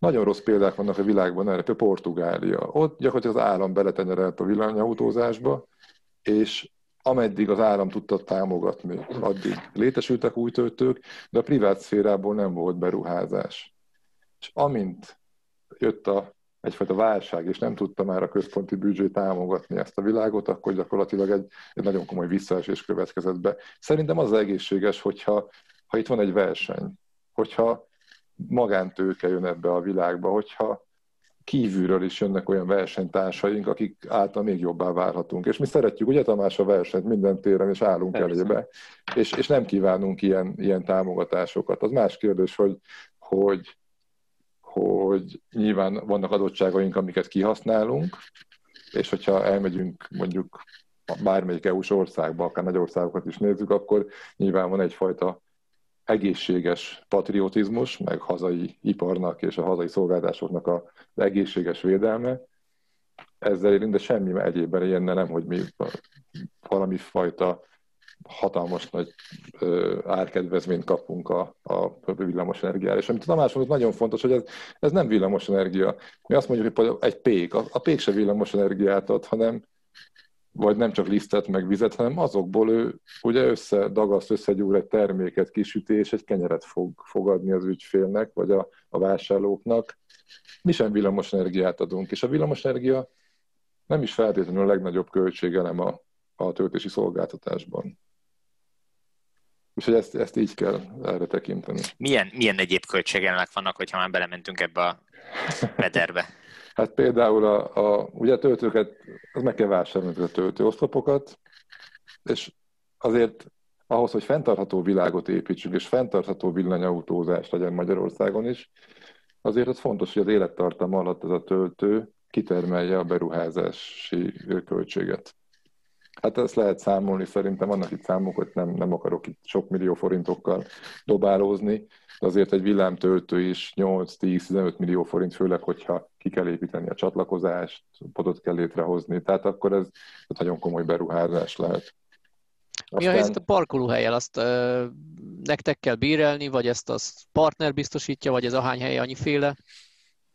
Speaker 3: nagyon rossz példák vannak a világban erre, például Portugália. Ott gyakorlatilag az állam beletenyerelt a villanyautózásba, és ameddig az állam tudta támogatni, addig létesültek új töltők, de a privát szférából nem volt beruházás. És amint jött a, egyfajta válság, és nem tudta már a központi büdzsé támogatni ezt a világot, akkor gyakorlatilag egy, egy nagyon komoly visszaesés következett be. Szerintem az, egészséges, hogyha ha itt van egy verseny, hogyha magántőke jön ebbe a világba, hogyha kívülről is jönnek olyan versenytársaink, akik által még jobbá várhatunk. És mi szeretjük, ugye Tamás, a versenyt minden téren, és állunk Persze. elébe, és, és nem kívánunk ilyen, ilyen támogatásokat. Az más kérdés, hogy, hogy, hogy nyilván vannak adottságaink, amiket kihasználunk, és hogyha elmegyünk mondjuk bármelyik EU-s országba, akár nagy országokat is nézzük, akkor nyilván van egyfajta egészséges patriotizmus, meg hazai iparnak és a hazai szolgáltásoknak az egészséges védelme. Ezzel érünk, de semmi egyébben ilyen nem, hogy mi valami fajta hatalmas nagy árkedvezményt kapunk a, a villamos energiára. És amit Tamás mondott, nagyon fontos, hogy ez, ez nem villamos energia. Mi azt mondjuk, hogy egy pék, a, a pék se villamos energiát ad, hanem vagy nem csak lisztet, meg vizet, hanem azokból ő ugye összedagaszt, összegyúr egy terméket, kisüti, és egy kenyeret fog fogadni az ügyfélnek, vagy a, a vásárlóknak. Mi sem villamos energiát adunk, és a villamos energia nem is feltétlenül a legnagyobb költségelem a, a töltési szolgáltatásban. Úgyhogy ezt, ezt így kell erre tekinteni.
Speaker 1: Milyen, milyen egyéb költségelemek vannak, hogyha már belementünk ebbe a mederbe?
Speaker 3: Hát például a, a ugye a töltőket, az meg kell vásárolni a töltőoszlopokat, és azért ahhoz, hogy fenntartható világot építsünk, és fenntartható villanyautózás legyen Magyarországon is, azért az fontos, hogy az élettartam alatt ez a töltő kitermelje a beruházási költséget. Hát ezt lehet számolni, szerintem vannak itt hogy nem, nem akarok itt sok millió forintokkal dobálózni, de azért egy villámtöltő is 8-10-15 millió forint, főleg, hogyha ki kell építeni a csatlakozást, podot kell létrehozni, tehát akkor ez nagyon komoly beruházás lehet.
Speaker 5: Mi a helyzet a parkolóhelyel? Azt ö, nektek kell bírelni, vagy ezt a partner biztosítja, vagy ez a hány helye annyiféle?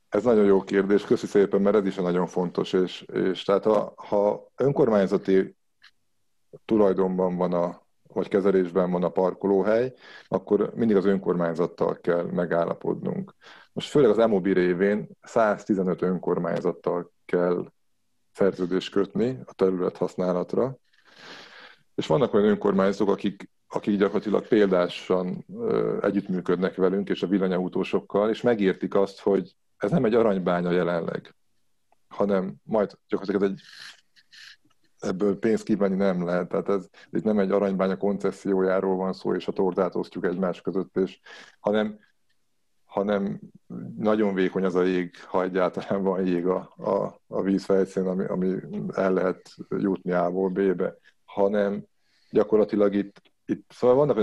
Speaker 3: Ez nagyon jó kérdés, köszi szépen, mert ez is nagyon fontos, és, és tehát ha, ha önkormányzati tulajdonban van a, vagy kezelésben van a parkolóhely, akkor mindig az önkormányzattal kell megállapodnunk. Most főleg az EMOBI révén 115 önkormányzattal kell szerződést kötni a terület használatra, és vannak olyan önkormányzatok, akik, akik gyakorlatilag példásan együttműködnek velünk és a villanyautósokkal, és megértik azt, hogy ez nem egy aranybánya jelenleg, hanem majd gyakorlatilag egy ebből pénzt kívánni nem lehet. Tehát ez itt nem egy aranybánya koncessziójáról van szó, és a tordát osztjuk egymás között, és, hanem, hanem nagyon vékony az a jég, ha egyáltalán van jég a, a, a víz ami, ami el lehet jutni A-ból B-be, hanem gyakorlatilag itt, itt szóval vannak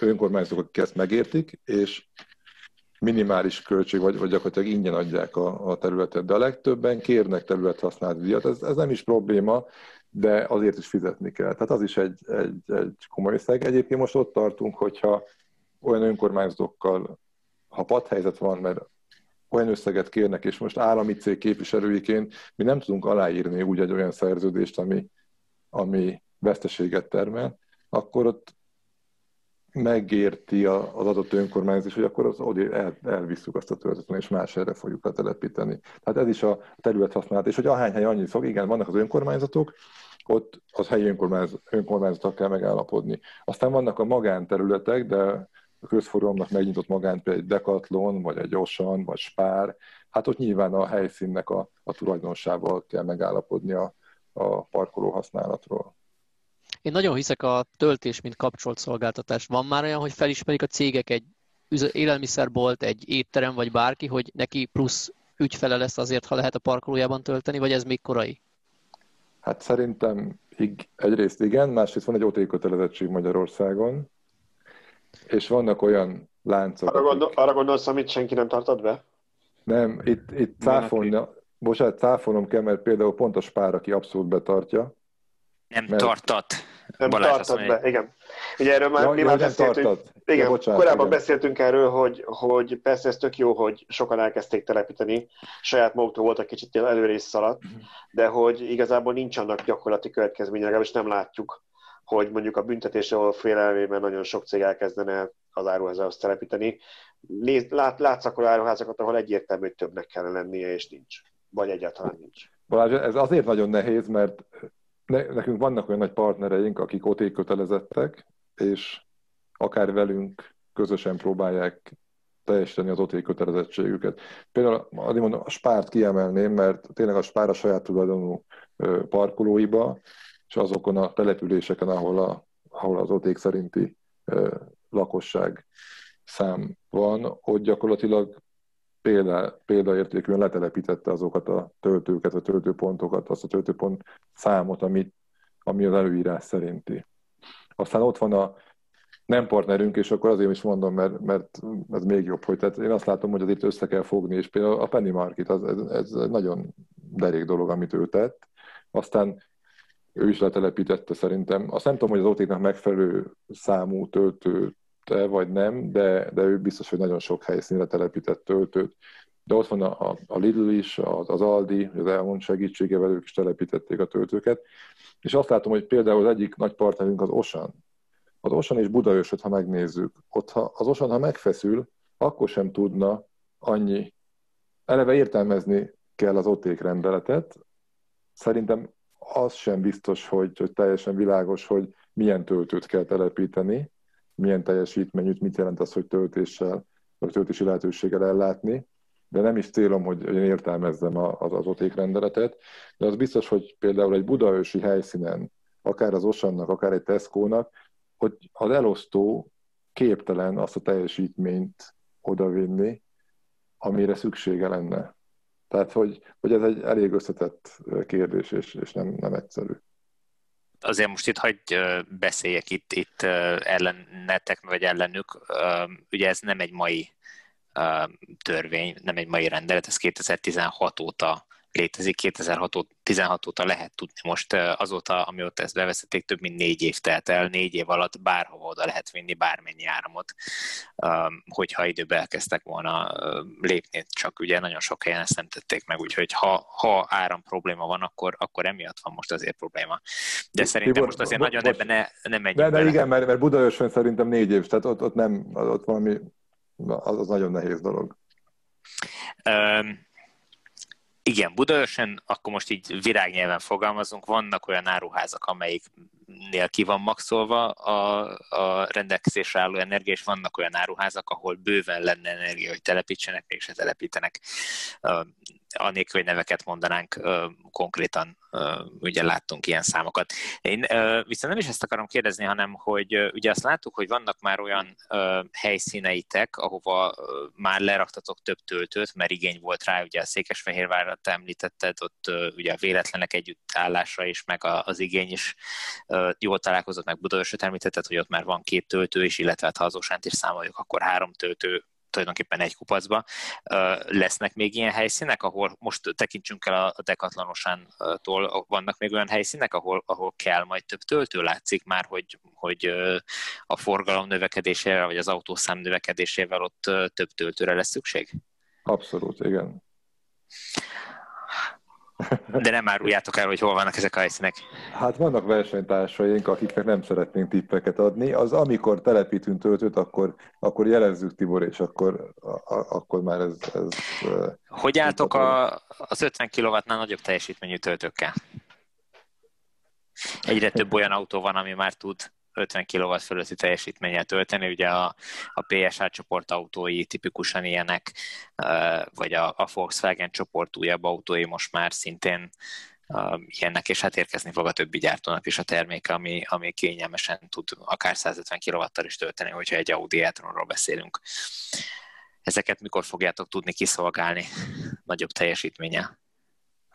Speaker 3: önkormányzatok, akik ezt megértik, és minimális költség, vagy, vagy gyakorlatilag ingyen adják a, a területet, de a legtöbben kérnek területhasználati díjat. Ez, ez nem is probléma, de azért is fizetni kell. Tehát az is egy, egy, egy komoly összeg. Egyébként most ott tartunk, hogyha olyan önkormányzatokkal, ha padhelyzet van, mert olyan összeget kérnek, és most állami cég képviselőiként mi nem tudunk aláírni úgy egy olyan szerződést, ami, ami veszteséget termel, akkor ott megérti az adott önkormányzat, hogy akkor az el, elvisszük azt a töltetlen, és más erre fogjuk letelepíteni. Tehát ez is a terület használat. És hogy ahány hely annyi szok, igen, vannak az önkormányzatok, ott az helyi önkormányzat, önkormányzatok kell megállapodni. Aztán vannak a magánterületek, de a közforgalomnak megnyitott magán például egy Decathlon, vagy egy Osan, vagy Spár, hát ott nyilván a helyszínnek a, a tulajdonosával kell megállapodni a, a parkoló használatról.
Speaker 5: Én nagyon hiszek a töltés, mint kapcsolt szolgáltatás. Van már olyan, hogy felismerik a cégek egy élelmiszerbolt, egy étterem, vagy bárki, hogy neki plusz ügyfele lesz azért, ha lehet a parkolójában tölteni, vagy ez még korai?
Speaker 3: Hát szerintem egyrészt igen, másrészt van egy OT kötelezettség Magyarországon, és vannak olyan láncok.
Speaker 4: Arra, gondol, akik... arra gondolsz, amit senki nem tartad be?
Speaker 3: Nem, itt, itt cáfolna, bocsánat, cáfolnom kell, mert például pont a spár, aki abszolút betartja.
Speaker 1: Nem mert... tartat.
Speaker 4: Nem Balázs tartad be, igen. Ugye erről már, ja, mi már beszéltünk, igen, bocsánat, korábban igen. beszéltünk erről, hogy, hogy persze ez tök jó, hogy sokan elkezdték telepíteni, saját maguktól voltak kicsit előrész szaladt, mhm. de hogy igazából nincs annak gyakorlati következménye, legalábbis nem látjuk, hogy mondjuk a büntetésre való félelmében nagyon sok cég elkezdene az áruházához telepíteni, néz, lát, látsz akkor áruházakat, ahol egyértelmű, hogy többnek kellene lennie, és nincs. Vagy egyáltalán nincs.
Speaker 3: Balázs, ez azért nagyon nehéz, mert nekünk vannak olyan nagy partnereink, akik OT kötelezettek, és akár velünk közösen próbálják teljesíteni az OT kötelezettségüket. Például addig mondom, a spárt kiemelném, mert tényleg a spár a saját tulajdonú parkolóiba, és azokon a településeken, ahol, a, ahol az OT szerinti lakosság szám van, ott gyakorlatilag példa, példaértékűen letelepítette azokat a töltőket, a töltőpontokat, azt a töltőpont számot, amit, ami az előírás szerinti. Aztán ott van a nem partnerünk, és akkor azért is mondom, mert, mert ez még jobb, hogy tehát én azt látom, hogy az itt össze kell fogni, és például a Penny Market, az, ez, ez nagyon derék dolog, amit ő tett. Aztán ő is letelepítette szerintem. Azt nem tudom, hogy az OT-nak megfelelő számú töltőt vagy nem, de, de ő biztos, hogy nagyon sok helyszínre telepített töltőt. De ott van a, a Lidl is, az, az Aldi, az Elmond segítségevel ők is telepítették a töltőket. És azt látom, hogy például az egyik nagy partnerünk az Osan. Az Osan és Budaörsöt, ha megnézzük, ott ha az Osan, ha megfeszül, akkor sem tudna annyi. Eleve értelmezni kell az oték rendeletet. Szerintem az sem biztos, hogy, hogy teljesen világos, hogy milyen töltőt kell telepíteni, milyen teljesítményűt, mit jelent az, hogy töltéssel, vagy töltési lehetőséggel ellátni, de nem is célom, hogy én értelmezzem az, az otékrendeletet, de az biztos, hogy például egy budaörsi helyszínen, akár az Osannak, akár egy Tesco-nak, hogy az elosztó képtelen azt a teljesítményt odavinni, amire szüksége lenne. Tehát, hogy, hogy ez egy elég összetett kérdés, és, és nem, nem egyszerű
Speaker 1: azért most itt hagyd beszéljek itt, itt ellenetek, vagy ellenük. Ugye ez nem egy mai törvény, nem egy mai rendelet, ez 2016 óta létezik, 2016 óta lehet tudni. Most azóta, amióta ezt bevezették, több mint négy év telt el, négy év alatt bárhova oda lehet vinni bármennyi áramot, hogyha időbe elkezdtek volna lépni, csak ugye nagyon sok helyen ezt nem tették meg, úgyhogy ha, ha áram probléma van, akkor, akkor emiatt van most azért probléma. De szerintem Tibor, most azért bo- nagyon ebben ne, nem menjünk
Speaker 3: de, de igen, mert, mert Budaörsön szerintem négy év, tehát ott, ott nem, ott valami, az, az nagyon nehéz dolog.
Speaker 1: Um, igen, Budaörsön, akkor most így virágnyelven fogalmazunk, vannak olyan áruházak, amelyiknél ki van maxolva a, a rendelkezésre álló energia, és vannak olyan áruházak, ahol bőven lenne energia, hogy telepítsenek, mégse telepítenek anélkül, hogy neveket mondanánk, konkrétan ugye láttunk ilyen számokat. Én viszont nem is ezt akarom kérdezni, hanem hogy ugye azt láttuk, hogy vannak már olyan helyszíneitek, ahova már leraktatok több töltőt, mert igény volt rá, ugye a Székesfehérvárat említetted, ott ugye a véletlenek együttállása is, meg az igény is jól találkozott, meg Budaörsöt említetted, hogy ott már van két töltő is, illetve hát ha az is számoljuk, akkor három töltő tulajdonképpen egy kupacba. Lesznek még ilyen helyszínek, ahol most tekintsünk el a Decathlanosántól, vannak még olyan helyszínek, ahol, ahol kell majd több töltő, látszik már, hogy, hogy a forgalom növekedésével, vagy az autószám növekedésével ott több töltőre lesz szükség?
Speaker 3: Abszolút, igen.
Speaker 1: De nem áruljátok el, hogy hol vannak ezek a helyszínek.
Speaker 3: Hát vannak versenytársaink, akiknek nem szeretnénk tippeket adni. Az amikor telepítünk töltőt, akkor, akkor jelezzük Tibor, és akkor, a, akkor már ez... ez
Speaker 1: hogy álltok a, az 50 kW-nál nagyobb teljesítményű töltőkkel? Egyre több olyan autó van, ami már tud 50 kW fölötti teljesítménnyel tölteni. Ugye a, a PSA csoport autói tipikusan ilyenek, vagy a, a Volkswagen csoport újabb autói most már szintén ilyennek, és hát érkezni fog a többi gyártónak is a terméke, ami, ami kényelmesen tud akár 150 kW-tal is tölteni, hogyha egy Audi e beszélünk. Ezeket mikor fogjátok tudni kiszolgálni nagyobb teljesítménnyel?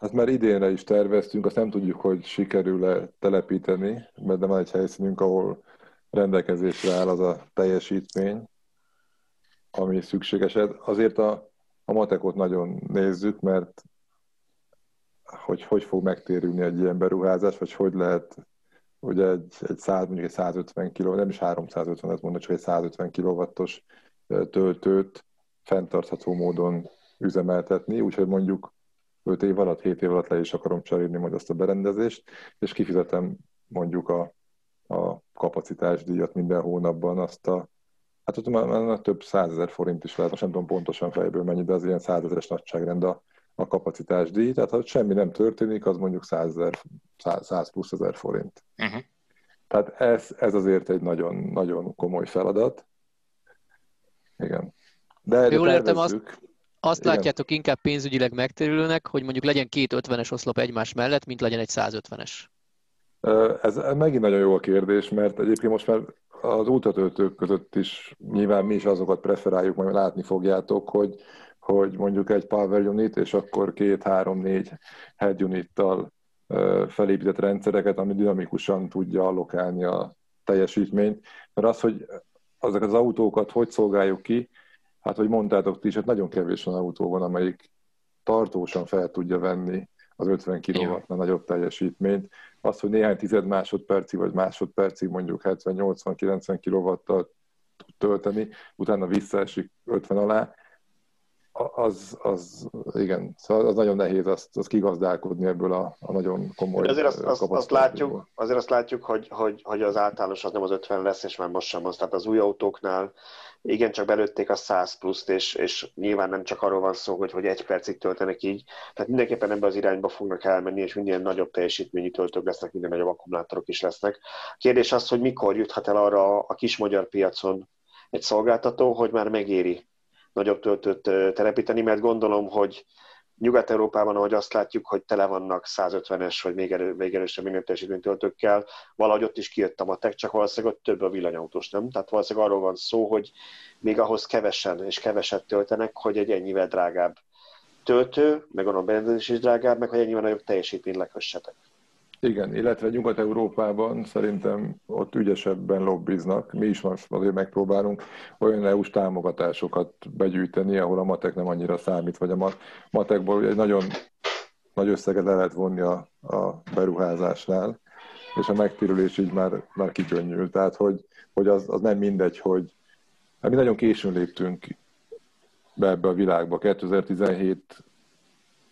Speaker 3: Hát már idénre is terveztünk, azt nem tudjuk, hogy sikerül-e telepíteni, mert van egy helyszínünk, ahol rendelkezésre áll az a teljesítmény, ami szükséges. Azért a, a matekot nagyon nézzük, mert hogy hogy fog megtérülni egy ilyen beruházás, vagy hogy lehet ugye egy, egy 100, mondjuk egy 150 kW, nem is 350, ez mondom, csak egy 150 kW-os töltőt fenntartható módon üzemeltetni, úgyhogy mondjuk 5 év alatt, 7 év alatt le is akarom cserélni majd azt a berendezést, és kifizetem mondjuk a, a kapacitásdíjat minden hónapban, azt a Hát ott már, már több százezer forint is lehet, most nem tudom pontosan fejből mennyi, de az ilyen százezeres nagyságrend a, a kapacitás díj. Tehát ha semmi nem történik, az mondjuk 100, 100, 100 plusz ezer forint. Uh-huh. Tehát ez, ez azért egy nagyon, nagyon komoly feladat. Igen. De,
Speaker 5: Jól de értem, azt, azt Igen. látjátok inkább pénzügyileg megterülőnek, hogy mondjuk legyen két 50-es oszlop egymás mellett, mint legyen egy 150-es.
Speaker 3: Ez megint nagyon jó a kérdés, mert egyébként most már az útatöltők között is nyilván mi is azokat preferáljuk, majd látni fogjátok, hogy, hogy mondjuk egy power unit, és akkor két, három, négy head unittal felépített rendszereket, ami dinamikusan tudja allokálni a teljesítményt. Mert az, hogy azokat az autókat hogy szolgáljuk ki, hát, hogy mondtátok ti is, hát nagyon kevés van autó van, amelyik tartósan fel tudja venni az 50 kW nagyobb teljesítményt. Az, hogy néhány tized másodpercig vagy másodpercig mondjuk 70-80-90 kW-tal tud tölteni, utána visszaesik 50 alá, az, az igen, szóval az nagyon nehéz azt, azt kigazdálkodni ebből a, a nagyon komoly
Speaker 4: azért azt, azt, azt látjuk, azért azt látjuk, hogy, hogy, hogy az általános az nem az 50 lesz, és már most sem az. Tehát az új autóknál igen, csak belőtték a 100 pluszt, és, és nyilván nem csak arról van szó, hogy, hogy egy percig töltenek így, tehát mindenképpen ebbe az irányba fognak elmenni, és minden nagyobb teljesítményű töltők lesznek, minden nagyobb akkumulátorok is lesznek. A kérdés az, hogy mikor juthat el arra a kis magyar piacon egy szolgáltató, hogy már megéri nagyobb töltőt telepíteni, mert gondolom, hogy Nyugat-Európában, ahogy azt látjuk, hogy tele vannak 150-es vagy még, erő, még erősebb töltőkkel, valahogy ott is kijött a matek, csak valószínűleg ott több a villanyautós, nem? Tehát valószínűleg arról van szó, hogy még ahhoz kevesen és keveset töltenek, hogy egy ennyivel drágább töltő, meg a benzin is drágább, meg hogy ennyivel nagyobb teljesítményt lekössetek.
Speaker 3: Igen, illetve Nyugat-Európában szerintem ott ügyesebben lobbiznak. Mi is most azért megpróbálunk olyan EU-s támogatásokat begyűjteni, ahol a matek nem annyira számít, vagy a matekból egy nagyon nagy összeget le lehet vonni a, a beruházásnál, és a megtérülés így már, már kikönnyül. Tehát, hogy, hogy az, az nem mindegy, hogy hát mi nagyon későn léptünk be ebbe a világba. 2017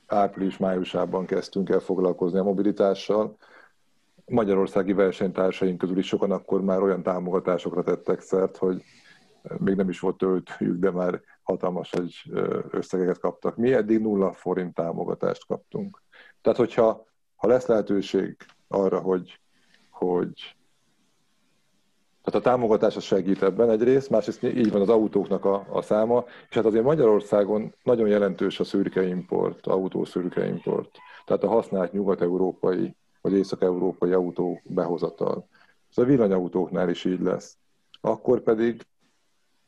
Speaker 3: április-májusában kezdtünk el foglalkozni a mobilitással. Magyarországi versenytársaink közül is sokan akkor már olyan támogatásokra tettek szert, hogy még nem is volt töltőjük, de már hatalmas egy összegeket kaptak. Mi eddig nulla forint támogatást kaptunk. Tehát, hogyha ha lesz lehetőség arra, hogy, hogy tehát a támogatás az segít ebben egyrészt, másrészt így van az autóknak a, a száma, és hát azért Magyarországon nagyon jelentős a szürke import, autó szürke import. Tehát a használt nyugat-európai vagy észak-európai autó behozatal. Ez a villanyautóknál is így lesz. Akkor pedig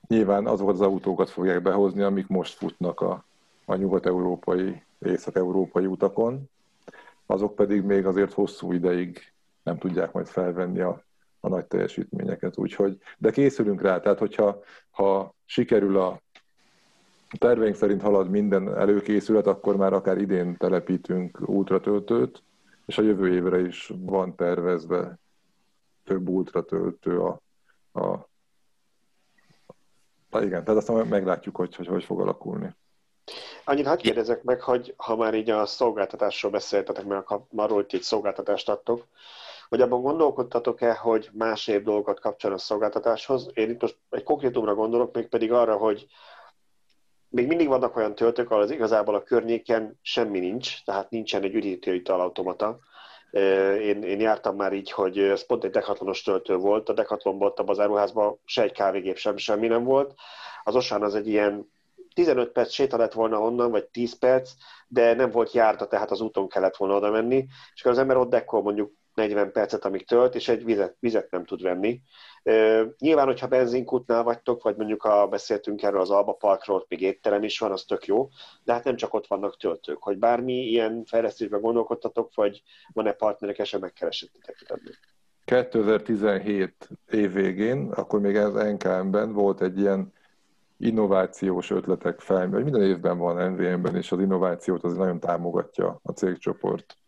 Speaker 3: nyilván azokat az autókat fogják behozni, amik most futnak a, a nyugat-európai, észak-európai utakon, azok pedig még azért hosszú ideig nem tudják majd felvenni a a nagy teljesítményeket. Úgyhogy, de készülünk rá, tehát hogyha ha sikerül a terveink szerint halad minden előkészület, akkor már akár idén telepítünk ultratöltőt, és a jövő évre is van tervezve több ultratöltő a, a, a igen, tehát aztán meglátjuk, hogy hogy, hogy fog alakulni.
Speaker 4: Annyit hadd kérdezek meg, hogy ha már így a szolgáltatásról beszéltetek, mert arról, hogy egy szolgáltatást adtok, hogy abban gondolkodtatok-e, hogy más év dolgokat kapcsoljon a szolgáltatáshoz? Én itt most egy konkrétumra gondolok, még pedig arra, hogy még mindig vannak olyan töltők, ahol az igazából a környéken semmi nincs, tehát nincsen egy üdítőital automata. Én, én jártam már így, hogy ez pont egy dekatlonos töltő volt, a dekatlonban ott az áruházban se egy kávégép, sem semmi nem volt. Az Osán az egy ilyen 15 perc séta lett volna onnan, vagy 10 perc, de nem volt járta, tehát az úton kellett volna oda menni, és akkor az ember ott dekkol mondjuk 40 percet, amíg tölt, és egy vizet, vizet nem tud venni. Nyilván, hogyha benzinkútnál vagytok, vagy mondjuk a, beszéltünk erről az Alba Parkról, még étterem is van, az tök jó, de hát nem csak ott vannak töltők. Hogy bármi ilyen fejlesztésben gondolkodtatok, vagy van-e partnerek, esetleg megkeresettetek ebben?
Speaker 3: 2017 év végén, akkor még az NKM-ben volt egy ilyen innovációs ötletek fel, vagy minden évben van NVM-ben, és az innovációt az nagyon támogatja a cégcsoport.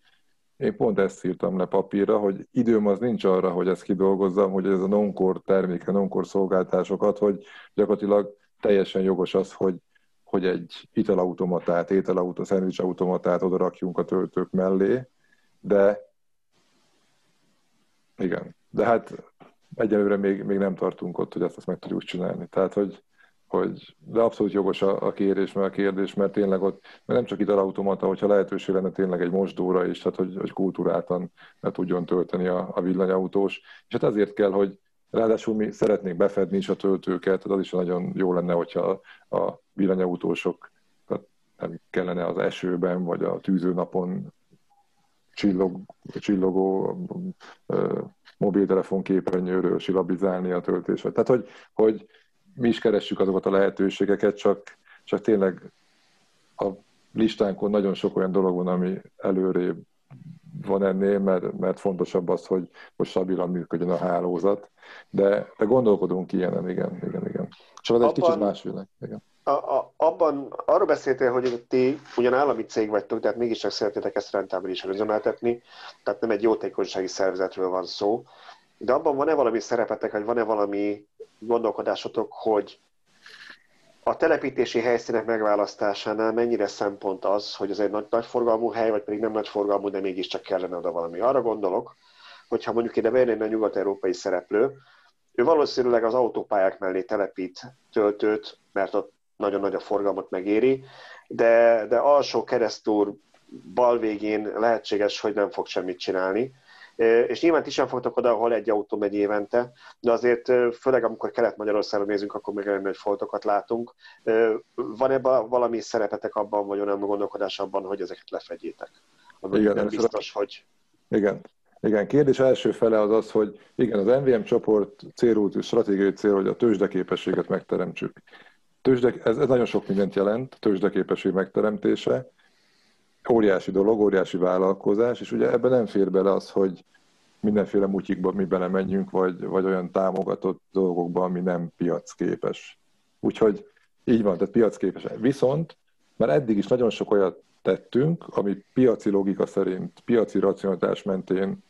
Speaker 3: Én pont ezt írtam le papírra, hogy időm az nincs arra, hogy ezt kidolgozzam, hogy ez a non-core terméke, non-core szolgáltásokat, hogy gyakorlatilag teljesen jogos az, hogy, hogy egy italautomatát, ételautó, szendvicsautomatát oda rakjunk a töltők mellé, de igen, de hát egyelőre még, még nem tartunk ott, hogy ezt, ezt meg tudjuk csinálni. Tehát, hogy, hogy de abszolút jogos a, a kérés, mert a kérdés, mert tényleg ott, mert nem csak itt automata, hogyha lehetőség lenne tényleg egy mosdóra is, tehát hogy, hogy kultúráltan le tudjon tölteni a, a villanyautós. És hát ezért kell, hogy ráadásul mi szeretnénk befedni is a töltőket, tehát az is nagyon jó lenne, hogyha a villanyautósok tehát nem kellene az esőben vagy a tűzőnapon csillog, csillogó mobiltelefon képernyőről silabizálni a töltésre. Tehát, hogy, hogy mi is keressük azokat a lehetőségeket, csak, csak tényleg a listánkon nagyon sok olyan dolog van, ami előrébb van ennél, mert, mert fontosabb az, hogy, hogy stabilan működjön a hálózat. De, de gondolkodunk ilyenen, igen, igen, igen. Csak az egy kicsit más világ. Igen.
Speaker 4: A, a, abban arról beszéltél, hogy ti ugyan állami cég vagytok, tehát mégiscsak szeretnétek ezt rentábilis üzemeltetni, tehát nem egy jótékonysági szervezetről van szó, de abban van-e valami szerepetek, vagy van-e valami gondolkodásotok, hogy a telepítési helyszínek megválasztásánál mennyire szempont az, hogy ez egy nagy, nagy forgalmú hely, vagy pedig nem nagy forgalmú, de mégiscsak kellene oda valami. Arra gondolok, hogyha mondjuk ide bejönne a nyugat-európai szereplő, ő valószínűleg az autópályák mellé telepít töltőt, mert ott nagyon nagy a forgalmat megéri, de, de alsó keresztúr bal végén lehetséges, hogy nem fog semmit csinálni. És nyilván ti sem fogtok oda, ahol egy autó megy évente, de azért főleg amikor Kelet-Magyarországon nézünk, akkor meg nagy foltokat látunk. Van ebben valami szerepetek abban, vagy olyan gondolkodás abban, hogy ezeket lefedjétek? Ami igen, nem biztos, hogy...
Speaker 3: Igen, igen, kérdés első fele az az, hogy igen, az MVM csoport célult, stratégiai cél, hogy a tőzsdeképességet megteremtsük. Tőzsde, ez, ez nagyon sok mindent jelent, tőzsdeképesség megteremtése, óriási dolog, óriási vállalkozás, és ugye ebben nem fér bele az, hogy mindenféle mutyikba mi belemenjünk, vagy, vagy olyan támogatott dolgokba, ami nem piacképes. Úgyhogy így van, tehát piacképes. Viszont már eddig is nagyon sok olyat tettünk, ami piaci logika szerint, piaci racionalitás mentén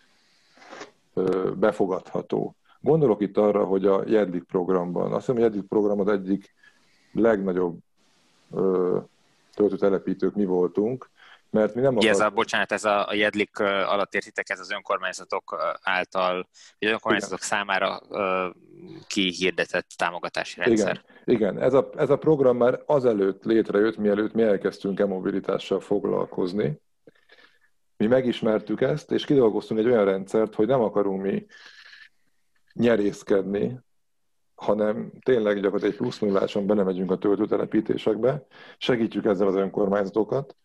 Speaker 3: befogadható. Gondolok itt arra, hogy a Jedlik programban, azt hiszem, a Jedlik program az egyik legnagyobb töltőtelepítők mi voltunk, mert mi nem
Speaker 1: akart... ez a, bocsánat, ez a, a Jedlik alatt értitek, ez az önkormányzatok által, vagy önkormányzatok Igen. számára uh, kihirdetett támogatási rendszer.
Speaker 3: Igen, Igen. Ez, a, ez a program már azelőtt létrejött, mielőtt mi elkezdtünk e-mobilitással foglalkozni. Mi megismertük ezt, és kidolgoztunk egy olyan rendszert, hogy nem akarunk mi nyerészkedni, hanem tényleg gyakorlatilag egy plusz nulláson belemegyünk a töltőtelepítésekbe, segítjük ezzel az önkormányzatokat,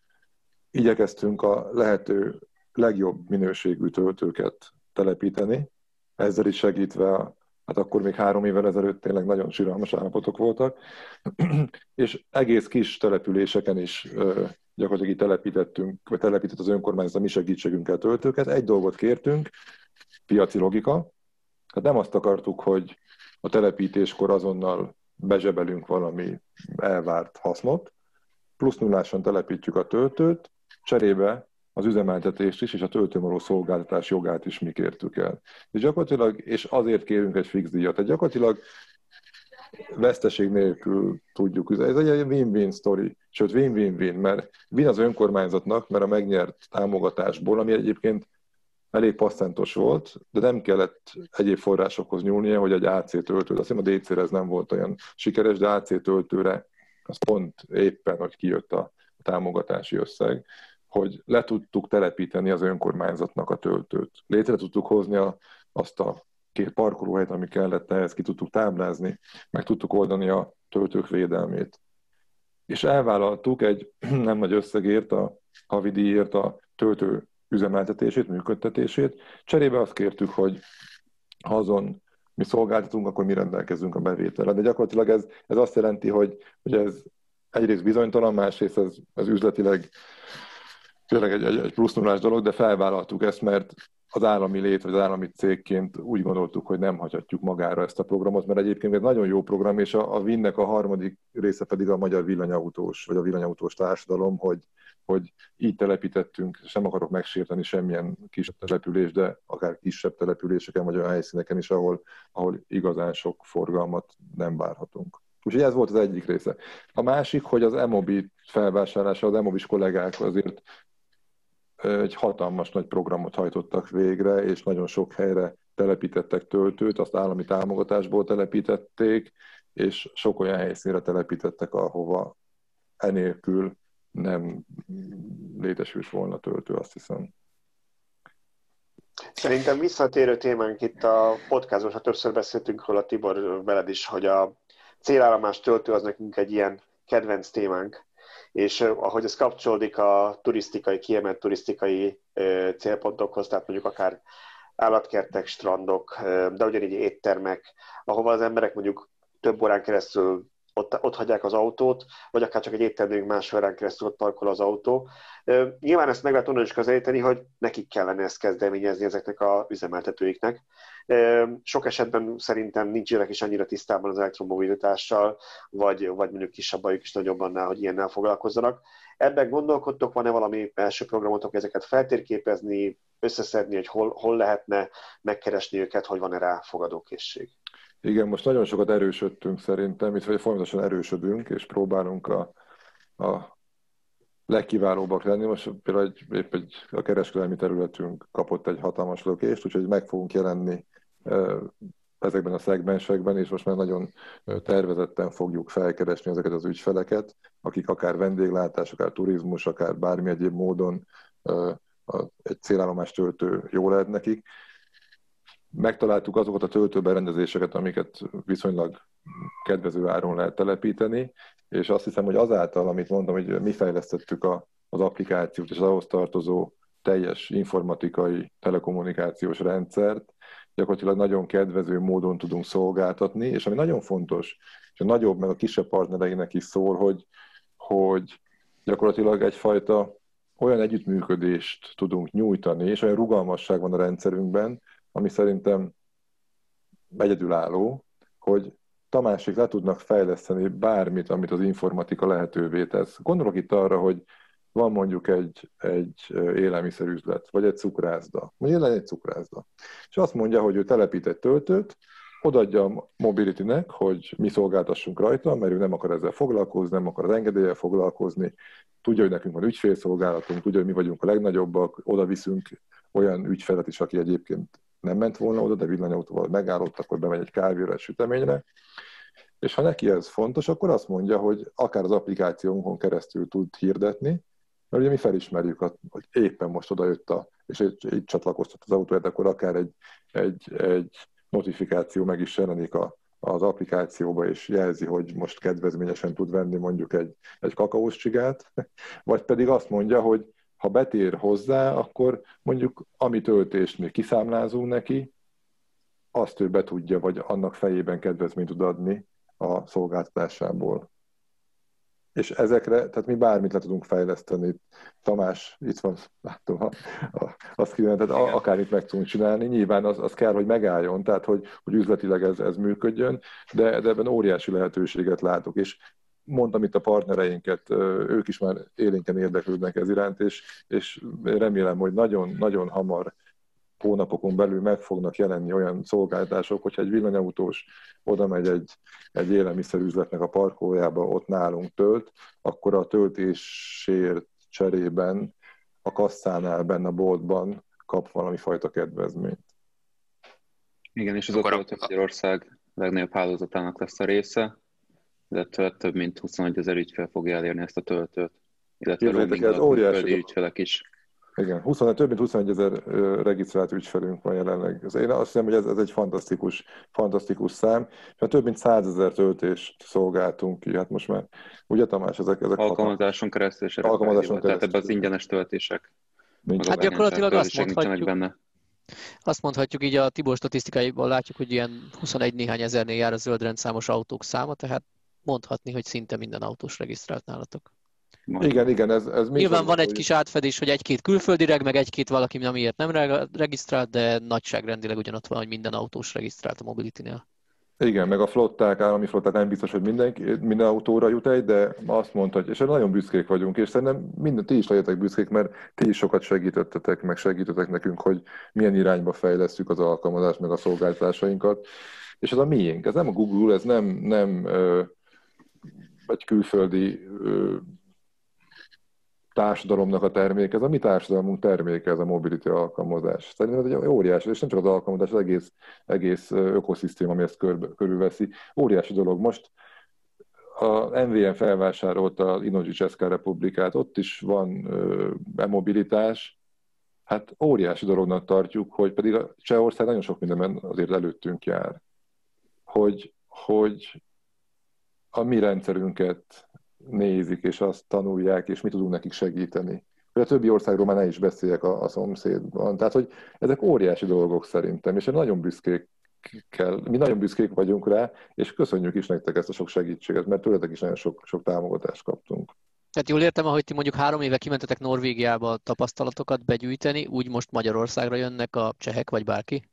Speaker 3: igyekeztünk a lehető legjobb minőségű töltőket telepíteni, ezzel is segítve, hát akkor még három évvel ezelőtt tényleg nagyon síralmas állapotok voltak, és egész kis településeken is gyakorlatilag telepítettünk, vagy telepített az önkormányzat a mi segítségünkkel töltőket. Egy dolgot kértünk, piaci logika, hát nem azt akartuk, hogy a telepítéskor azonnal bezsebelünk valami elvárt hasznot, plusz nulláson telepítjük a töltőt, cserébe az üzemeltetést is, és a töltőmaró szolgáltatás jogát is mi kértük el. És gyakorlatilag, és azért kérünk egy fix díjat. Tehát gyakorlatilag veszteség nélkül tudjuk. Ez egy win-win story, sőt win-win-win, mert win az önkormányzatnak, mert a megnyert támogatásból, ami egyébként elég passzentos volt, de nem kellett egyéb forrásokhoz nyúlnia, hogy egy AC töltő, azt hiszem a DC-re ez nem volt olyan sikeres, de AC töltőre az pont éppen, hogy kijött a támogatási összeg, hogy le tudtuk telepíteni az önkormányzatnak a töltőt. Létre tudtuk hozni a, azt a két parkolóhelyet, ami kellett ehhez, ki tudtuk táblázni, meg tudtuk oldani a töltők védelmét. És elvállaltuk egy nem nagy összegért, a havidíjért a töltő üzemeltetését, működtetését. Cserébe azt kértük, hogy ha azon mi szolgáltatunk, akkor mi rendelkezünk a bevételre. De gyakorlatilag ez, ez azt jelenti, hogy, hogy ez egyrészt bizonytalan, másrészt ez, ez üzletileg tényleg egy, egy, egy plusz dolog, de felvállaltuk ezt, mert az állami lét, vagy az állami cégként úgy gondoltuk, hogy nem hagyhatjuk magára ezt a programot, mert egyébként egy nagyon jó program, és a, a Vinnek a harmadik része pedig a magyar villanyautós, vagy a villanyautós társadalom, hogy, hogy így telepítettünk, és nem akarok megsérteni semmilyen kis település, de akár kisebb településeken, vagy olyan helyszíneken is, ahol, ahol igazán sok forgalmat nem várhatunk. Úgyhogy ez volt az egyik része. A másik, hogy az Emobi felvásárlása, az Emobis kollégák azért egy hatalmas nagy programot hajtottak végre, és nagyon sok helyre telepítettek töltőt, azt állami támogatásból telepítették, és sok olyan helyszínre telepítettek, ahova enélkül nem létesült volna töltő, azt hiszem.
Speaker 4: Szerintem visszatérő témánk itt a podcaston, ha többször beszéltünk róla Tibor veled is, hogy a célállomás töltő az nekünk egy ilyen kedvenc témánk, és ahogy ez kapcsolódik a turisztikai, kiemelt turisztikai célpontokhoz, tehát mondjuk akár állatkertek, strandok, de ugyanígy éttermek, ahova az emberek mondjuk több órán keresztül ott, ott hagyják az autót, vagy akár csak egy éttermünk más órán keresztül ott parkol az autó. Nyilván ezt meg lehet onnan is közelíteni, hogy nekik kellene ezt kezdeményezni ezeknek a üzemeltetőiknek. Sok esetben szerintem nincsenek is annyira tisztában az elektromobilitással, vagy, vagy mondjuk kisebb bajuk is nagyobb annál, hogy ilyennel foglalkozzanak. Ebben gondolkodtok, van-e valami első programotok, ezeket feltérképezni, összeszedni, hogy hol, hol lehetne megkeresni őket, hogy van-e rá fogadókészség?
Speaker 3: Igen, most nagyon sokat erősödtünk szerintem, itt vagy folyamatosan erősödünk, és próbálunk a, a legkiválóbbak lenni. Most például egy, épp egy, a kereskedelmi területünk kapott egy hatalmas lökést, úgyhogy meg fogunk jelenni ezekben a szegmensekben, és most már nagyon tervezetten fogjuk felkeresni ezeket az ügyfeleket, akik akár vendéglátás, akár turizmus, akár bármi egyéb módon egy célállomás töltő jó lehet nekik. Megtaláltuk azokat a töltőberendezéseket, amiket viszonylag kedvező áron lehet telepíteni, és azt hiszem, hogy azáltal, amit mondom, hogy mi fejlesztettük a, az applikációt és az ahhoz tartozó teljes informatikai telekommunikációs rendszert, gyakorlatilag nagyon kedvező módon tudunk szolgáltatni, és ami nagyon fontos, és a nagyobb, meg a kisebb partnereinek is szól, hogy, hogy gyakorlatilag egyfajta olyan együttműködést tudunk nyújtani, és olyan rugalmasság van a rendszerünkben, ami szerintem egyedülálló, hogy Tamásik le tudnak fejleszteni bármit, amit az informatika lehetővé tesz. Gondolok itt arra, hogy van mondjuk egy, egy élelmiszerüzlet, vagy egy cukrászda, vagy legyen egy cukrászda, és azt mondja, hogy ő telepít egy töltőt, odaadja a Mobility-nek, hogy mi szolgáltassunk rajta, mert ő nem akar ezzel foglalkozni, nem akar az engedéllyel foglalkozni, tudja, hogy nekünk van ügyfélszolgálatunk, tudja, hogy mi vagyunk a legnagyobbak, oda viszünk olyan ügyfelet is, aki egyébként nem ment volna oda, de villanyautóval megállott, akkor bemegy egy kávéra, egy süteményre, és ha neki ez fontos, akkor azt mondja, hogy akár az applikációnkon keresztül tud hirdetni, mert ugye mi felismerjük, hogy éppen most oda jött a, és így, így csatlakoztat az autóját, akkor akár egy, egy, egy notifikáció meg is jelenik a, az applikációba, és jelzi, hogy most kedvezményesen tud venni mondjuk egy, egy kakaós csigát, vagy pedig azt mondja, hogy ha betér hozzá, akkor mondjuk ami töltést mi kiszámlázunk neki, azt ő be tudja, vagy annak fejében kedvezményt tud adni a szolgáltatásából. És ezekre, tehát mi bármit le tudunk fejleszteni. Tamás, itt van, látom, a, a, azt kívánom, tehát akár itt meg tudunk csinálni. Nyilván az, az kell, hogy megálljon, tehát hogy, hogy üzletileg ez, ez működjön, de, de ebben óriási lehetőséget látok. És mondtam itt a partnereinket, ők is már élénken érdeklődnek ez iránt, és, és remélem, hogy nagyon-nagyon hamar hónapokon belül meg fognak jelenni olyan szolgáltások, hogyha egy villanyautós oda megy egy, egy élelmiszerüzletnek a parkolójába, ott nálunk tölt, akkor a töltésért cserében a kasszánál benne a boltban kap valami fajta kedvezményt.
Speaker 2: Igen, és az ott Magyarország legnagyobb hálózatának lesz a része, illetve több mint 21 ezer ügyfél fogja elérni ezt a töltőt, illetve roaming ez óriási ügyfelek is.
Speaker 3: Igen, 20, több mint 21 ezer regisztrált ügyfelünk van jelenleg. Én azt hiszem, hogy ez, ez egy fantasztikus, fantasztikus szám, és több mint 100 ezer töltést szolgáltunk ki. Hát most már, ugye Tamás, ezek... ezek
Speaker 2: Alkalmazáson keresztül és Alkalmazáson keresztül. Tehát ebben az ingyenes töltések.
Speaker 5: Hát gyakorlatilag azt mondhatjuk, benne. Azt mondhatjuk így a Tibor statisztikáiból látjuk, hogy ilyen 21 néhány ezernél jár a zöld rendszámos autók száma, tehát mondhatni, hogy szinte minden autós regisztrált nálatok.
Speaker 3: Igen, igen, ez, ez
Speaker 5: Nyilván van egy kis átfedés, hogy egy-két külföldi meg egy-két valaki, amiért nem regisztrált, de nagyságrendileg ugyanott van, hogy minden autós regisztrált a Mobility-nél.
Speaker 3: Igen, meg a flották, állami flották nem biztos, hogy mindenki, minden autóra jut egy, de azt mondta, hogy és nagyon büszkék vagyunk, és szerintem minden, ti is legyetek büszkék, mert ti is sokat segítettetek, meg segítettek nekünk, hogy milyen irányba fejlesztjük az alkalmazást, meg a szolgáltatásainkat. És ez a miénk, ez nem a Google, ez nem, nem ö, egy külföldi ö, társadalomnak a terméke, ez a mi társadalmunk terméke, ez a mobility alkalmazás. Szerintem ez egy óriási, és nem csak az alkalmazás, az egész, egész ökoszisztém, ami ezt kör, körülveszi. Óriási dolog. Most a MVM felvásárolta az Inoji Česká Republikát, ott is van e-mobilitás, hát óriási dolognak tartjuk, hogy pedig a Csehország nagyon sok mindenben azért előttünk jár, hogy, hogy a mi rendszerünket nézik, és azt tanulják, és mi tudunk nekik segíteni. Hogy a többi országról már ne is beszéljek a, a szomszédban. Tehát, hogy ezek óriási dolgok szerintem, és nagyon büszkék kell, mi nagyon büszkék vagyunk rá, és köszönjük is nektek ezt a sok segítséget, mert tőletek is nagyon sok, sok támogatást kaptunk.
Speaker 5: Tehát jól értem, ahogy ti mondjuk három éve kimentetek Norvégiába tapasztalatokat begyűjteni, úgy most Magyarországra jönnek a csehek, vagy bárki?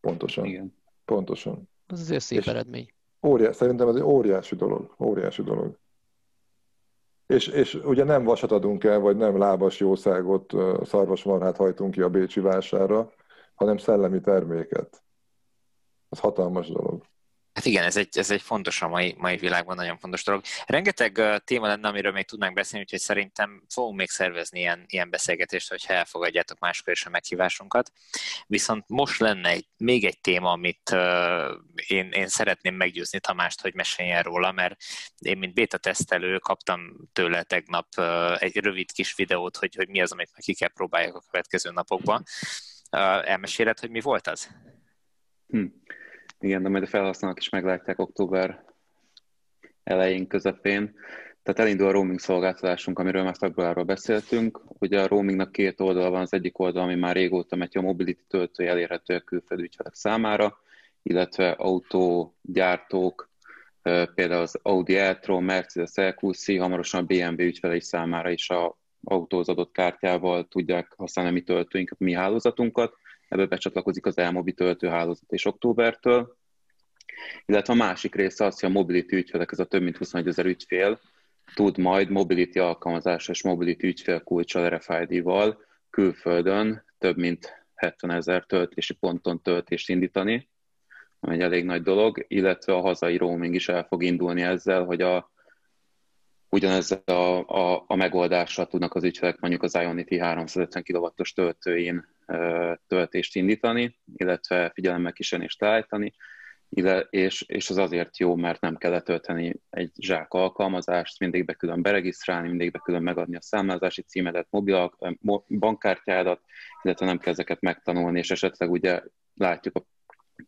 Speaker 3: Pontosan. Igen. Pontosan.
Speaker 5: Ez azért szép és eredmény.
Speaker 3: Óriás, szerintem ez egy óriási dolog. Óriási dolog. És, és ugye nem vasat adunk el, vagy nem lábas jószágot, szarvasmarhát hajtunk ki a Bécsi vásárra, hanem szellemi terméket. Ez hatalmas dolog.
Speaker 1: Hát igen, ez egy, ez egy fontos a mai, mai világban, nagyon fontos dolog. Rengeteg uh, téma lenne, amiről még tudnánk beszélni, úgyhogy szerintem fogunk még szervezni ilyen, ilyen beszélgetést, hogyha elfogadjátok máskor is a meghívásunkat. Viszont most lenne egy, még egy téma, amit uh, én, én szeretném meggyőzni Tamást, hogy meséljen róla, mert én, mint beta tesztelő, kaptam tőle tegnap uh, egy rövid kis videót, hogy, hogy mi az, amit meg ki kell próbáljak a következő napokban. Uh, elmeséled, hogy mi volt az?
Speaker 2: Hm. Igen, de majd a felhasználók is meglátják október elején, közepén. Tehát elindul a roaming szolgáltatásunk, amiről már februárról beszéltünk. Ugye a roamingnak két oldal van, az egyik oldal, ami már régóta megy a mobility töltője elérhető a külföldi ügyfelek számára, illetve autógyártók, például az Audi e-tron, Mercedes EQC, hamarosan a BMW ügyfelei számára is a autózadott kártyával tudják használni a mi töltőinket, mi hálózatunkat ebbe becsatlakozik az Elmobi töltőhálózat és októbertől, illetve a másik része az, hogy a mobility ügyfelek, ez a több mint 21 ezer ügyfél, tud majd mobility alkalmazásos mobility ügyfélkulcsal, RFID-val külföldön több mint 70 ezer töltési ponton töltést indítani, ami egy elég nagy dolog, illetve a hazai roaming is el fog indulni ezzel, hogy a, ugyanezzel a, a, a megoldással tudnak az ügyfelek mondjuk az Ionity 350 kW-os töltőin töltést indítani, illetve figyelemmel kísérést állítani, és, és az azért jó, mert nem kell letölteni egy zsák alkalmazást, mindig be külön beregisztrálni, mindig be külön megadni a számlázási címedet, mobil bankkártyádat, illetve nem kell ezeket megtanulni, és esetleg ugye látjuk a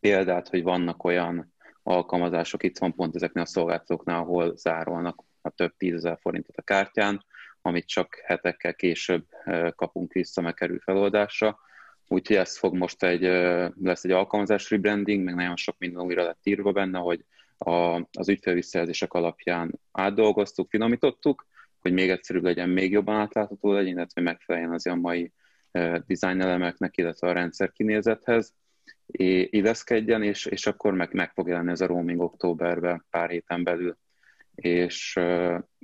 Speaker 2: példát, hogy vannak olyan alkalmazások, itt van pont ezeknél a szolgáltatóknál, ahol zárolnak a több tízezer forintot a kártyán, amit csak hetekkel később kapunk vissza, meg kerül feloldásra. Úgyhogy ez fog most egy, lesz egy alkalmazás rebranding, meg nagyon sok minden újra lett írva benne, hogy a, az ügyfélvisszajelzések alapján átdolgoztuk, finomítottuk, hogy még egyszerűbb legyen, még jobban átlátható legyen, illetve megfeleljen az a mai design elemeknek, illetve a rendszer kinézethez, illeszkedjen, és, és akkor meg, meg fog jelenni ez a roaming októberben, pár héten belül. És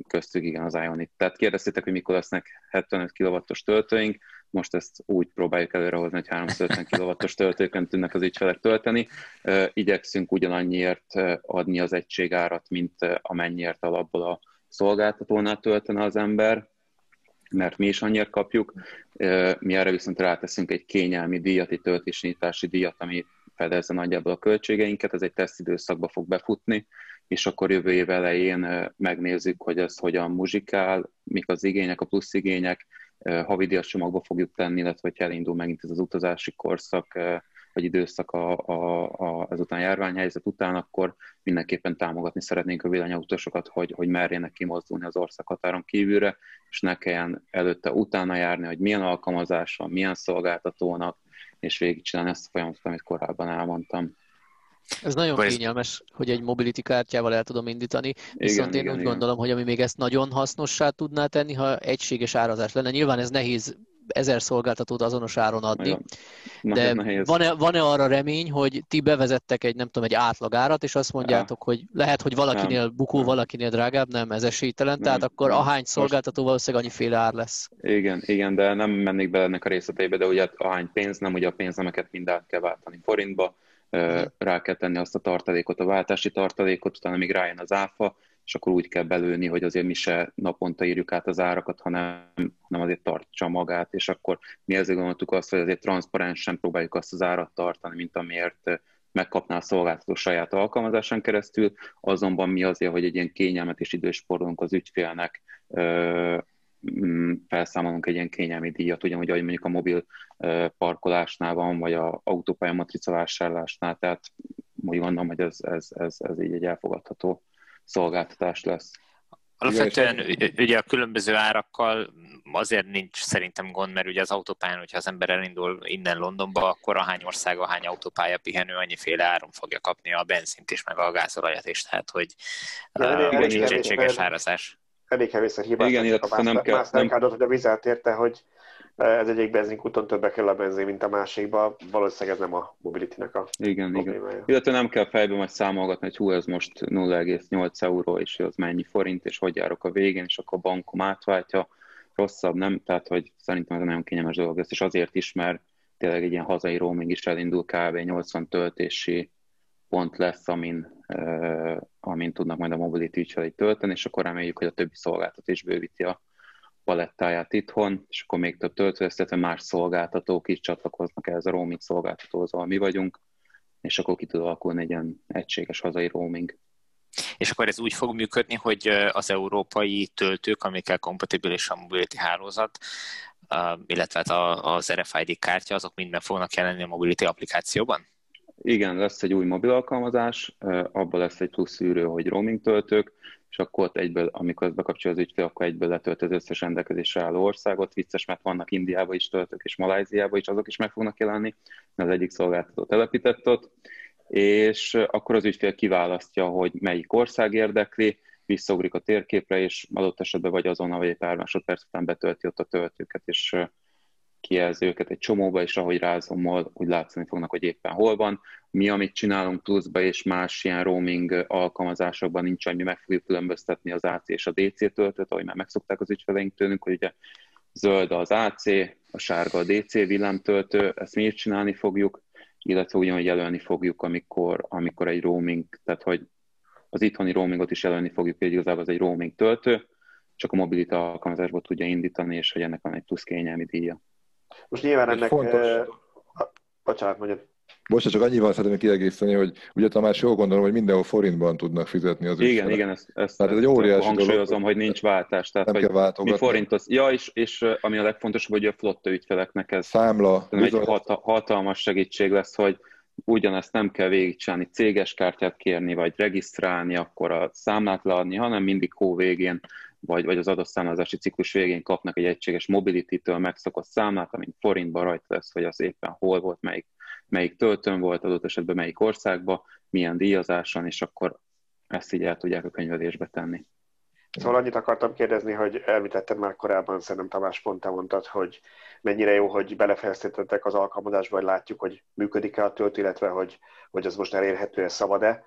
Speaker 2: köztük igen az Ionit. Tehát kérdeztétek, hogy mikor lesznek 75 kW-os töltőink, most ezt úgy próbáljuk előrehozni, hogy 350 kW-os töltőkön tudnak az ügyfelek tölteni. Igyekszünk ugyanannyiért adni az egységárat, mint amennyiért alapból a szolgáltatónál töltene az ember, mert mi is annyira kapjuk. Mi erre viszont ráteszünk egy kényelmi díjat, egy töltésnyitási díjat, ami fedezze nagyjából a költségeinket, ez egy tesztidőszakba fog befutni, és akkor jövő év elején megnézzük, hogy ez hogyan muzsikál, mik az igények, a plusz igények, havidíjas csomagba fogjuk tenni, illetve hogy elindul megint ez az utazási korszak, vagy időszak a, a, a, ezután járványhelyzet után, akkor mindenképpen támogatni szeretnénk a villanyautósokat, hogy, hogy merjenek kimozdulni az országhatáron kívülre, és ne kelljen előtte utána járni, hogy milyen alkalmazás van, milyen szolgáltatónak, és végigcsinálni ezt a folyamatot, amit korábban elmondtam.
Speaker 5: Ez nagyon Akkor kényelmes, ez... hogy egy mobility kártyával el tudom indítani, viszont igen, én igen, úgy igen. gondolom, hogy ami még ezt nagyon hasznossá tudná tenni, ha egységes árazás lenne. Nyilván ez nehéz ezer szolgáltatót azonos áron adni, de van-e, van-e arra remény, hogy ti bevezettek egy, nem tudom, egy átlagárat, és azt mondjátok, hogy lehet, hogy valakinél nem. bukó, valakinél drágább, nem, ez esélytelen, nem. tehát akkor nem. ahány szolgáltató valószínűleg annyiféle ár lesz.
Speaker 2: Igen, igen, de nem mennék bele ennek a részleteibe, de ugye ahány pénz, nem ugye a pénznemeket mind át kell váltani forintba, rá kell tenni azt a tartalékot, a váltási tartalékot, utána még rájön az áfa, és akkor úgy kell belőni, hogy azért mi se naponta írjuk át az árakat, hanem, hanem azért tartsa magát, és akkor mi ezért gondoltuk azt, hogy azért transzparensen próbáljuk azt az árat tartani, mint amiért megkapná a szolgáltató saját alkalmazásán keresztül, azonban mi azért, hogy egy ilyen kényelmet és idősporolunk az ügyfélnek, felszámolunk egy ilyen kényelmi díjat, ugyanúgy, ahogy mondjuk a mobil parkolásnál van, vagy a autópálya matrica vásárlásnál, tehát úgy gondolom, hogy ez, ez, ez, ez így egy elfogadható szolgáltatás lesz.
Speaker 1: Alapvetően ugye a különböző árakkal azért nincs szerintem gond, mert ugye az autópályán, hogyha az ember elindul innen Londonba, akkor a hány ország, a hány autópálya pihenő, annyiféle áron fogja kapni a benzint is, meg a gázolajat is, tehát hogy uh, nincs egységes árazás.
Speaker 4: Elég kevésszer hibát. Igen, illetve nem kell... Nem... hogy a vizet érte, hogy ez egyik benzinkúton többe kell a benzin, mint a másikba. Valószínűleg ez nem a mobility-nek a
Speaker 2: Igen, problémája. igen. Illetve nem kell fejbe majd számolgatni, hogy hú, ez most 0,8 euró, és az mennyi forint, és hogy járok a végén, és akkor a bankom átváltja. Rosszabb, nem? Tehát, hogy szerintem ez nagyon kényelmes dolog lesz, és azért is, mert tényleg egy ilyen hazai roaming is elindul, kb. 80 töltési pont lesz, amin, uh, amin tudnak majd a mobility ügyfelei tölteni, és akkor reméljük, hogy a többi szolgáltató is bővíti a palettáját itthon, és akkor még több töltőhez, illetve más szolgáltatók is csatlakoznak ehhez a roaming szolgáltatóhoz, ahol mi vagyunk, és akkor ki tud alakulni egy ilyen egységes hazai roaming.
Speaker 1: És akkor ez úgy fog működni, hogy az európai töltők, amikkel kompatibilis a mobility hálózat, illetve hát az RFID kártya, azok minden fognak jelenni a mobility applikációban?
Speaker 2: Igen, lesz egy új mobil alkalmazás, abban lesz egy plusz szűrő, hogy roaming töltők, és akkor ott egyből, amikor ezt bekapcsol az ügyfél, akkor egyből letölt az összes rendelkezésre álló országot. Vicces, mert vannak Indiába is töltők, és Maláziába is, azok is meg fognak jelenni, az egyik szolgáltató telepített ott, és akkor az ügyfél kiválasztja, hogy melyik ország érdekli, visszaugrik a térképre, és adott esetben vagy azonnal, vagy egy pár másodperc után betölti ott a töltőket, és kijelzi őket egy csomóba, és ahogy rázommal, úgy látszani fognak, hogy éppen hol van. Mi, amit csinálunk pluszba, és más ilyen roaming alkalmazásokban nincs, hogy mi meg fogjuk különböztetni az AC és a DC töltőt, ahogy már megszokták az ügyfeleink tőlünk, hogy ugye zöld az AC, a sárga a DC villámtöltő, ezt mi is csinálni fogjuk, illetve ugyanúgy jelölni fogjuk, amikor, amikor egy roaming, tehát hogy az itthoni roamingot is jelölni fogjuk, hogy igazából az egy roaming töltő, csak a mobilita alkalmazásból tudja indítani, és hogy ennek van egy plusz kényelmi díja.
Speaker 4: Most nyilván ennek... Fontos... Eh, bocsánat, mondjad.
Speaker 3: Bocsánat, csak annyival szeretném kiegészíteni, hogy ugye Tamás jól gondolom, hogy mindenhol forintban tudnak fizetni az
Speaker 2: Igen, ügyfelek. igen, ezt, ezt, tehát ez egy óriási hangsúlyozom, dolog, hogy nincs váltás. Tehát, nem hogy kell mi forint az, ja, és, és ami a legfontosabb, hogy a flotta ügyfeleknek ez
Speaker 3: Számla,
Speaker 2: egy hatalmas segítség lesz, hogy ugyanezt nem kell végigcsinálni, céges kártyát kérni, vagy regisztrálni, akkor a számlát leadni, hanem mindig hó végén vagy, vagy az adott számlázási ciklus végén kapnak egy egységes mobility-től megszokott számlát, amint forintban rajta lesz, hogy az éppen hol volt, melyik, melyik töltőn volt, adott esetben melyik országban, milyen díjazáson, és akkor ezt így el tudják a könyvelésbe tenni.
Speaker 4: Szóval annyit akartam kérdezni, hogy elvitettem már korábban, szerintem Tamás pont te mondtad, hogy mennyire jó, hogy belefejeztetettek az alkalmazásba, hogy látjuk, hogy működik-e a töltő, illetve hogy, hogy az most elérhető-e, szabad-e.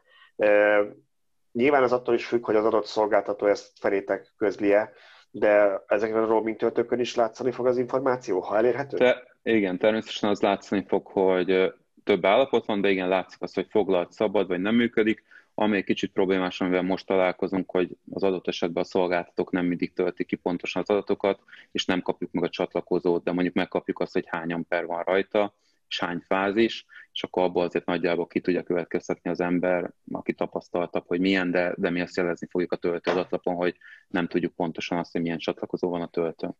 Speaker 4: Nyilván ez attól is függ, hogy az adott szolgáltató ezt felétek közlie, de ezeken a roaming töltőkön is látszani fog az információ, ha elérhető? Te,
Speaker 2: igen, természetesen az látszani fog, hogy több állapot van, de igen, látszik az, hogy foglalt szabad, vagy nem működik. Ami egy kicsit problémás, amivel most találkozunk, hogy az adott esetben a szolgáltatók nem mindig töltik ki pontosan az adatokat, és nem kapjuk meg a csatlakozót, de mondjuk megkapjuk azt, hogy hány amper van rajta, és hány fázis, és akkor abból azért nagyjából ki tudja következtetni az ember, aki tapasztaltabb, hogy milyen, de, de mi ezt jelezni fogjuk a töltő adatlapon, hogy nem tudjuk pontosan azt, hogy milyen csatlakozó van a töltőn.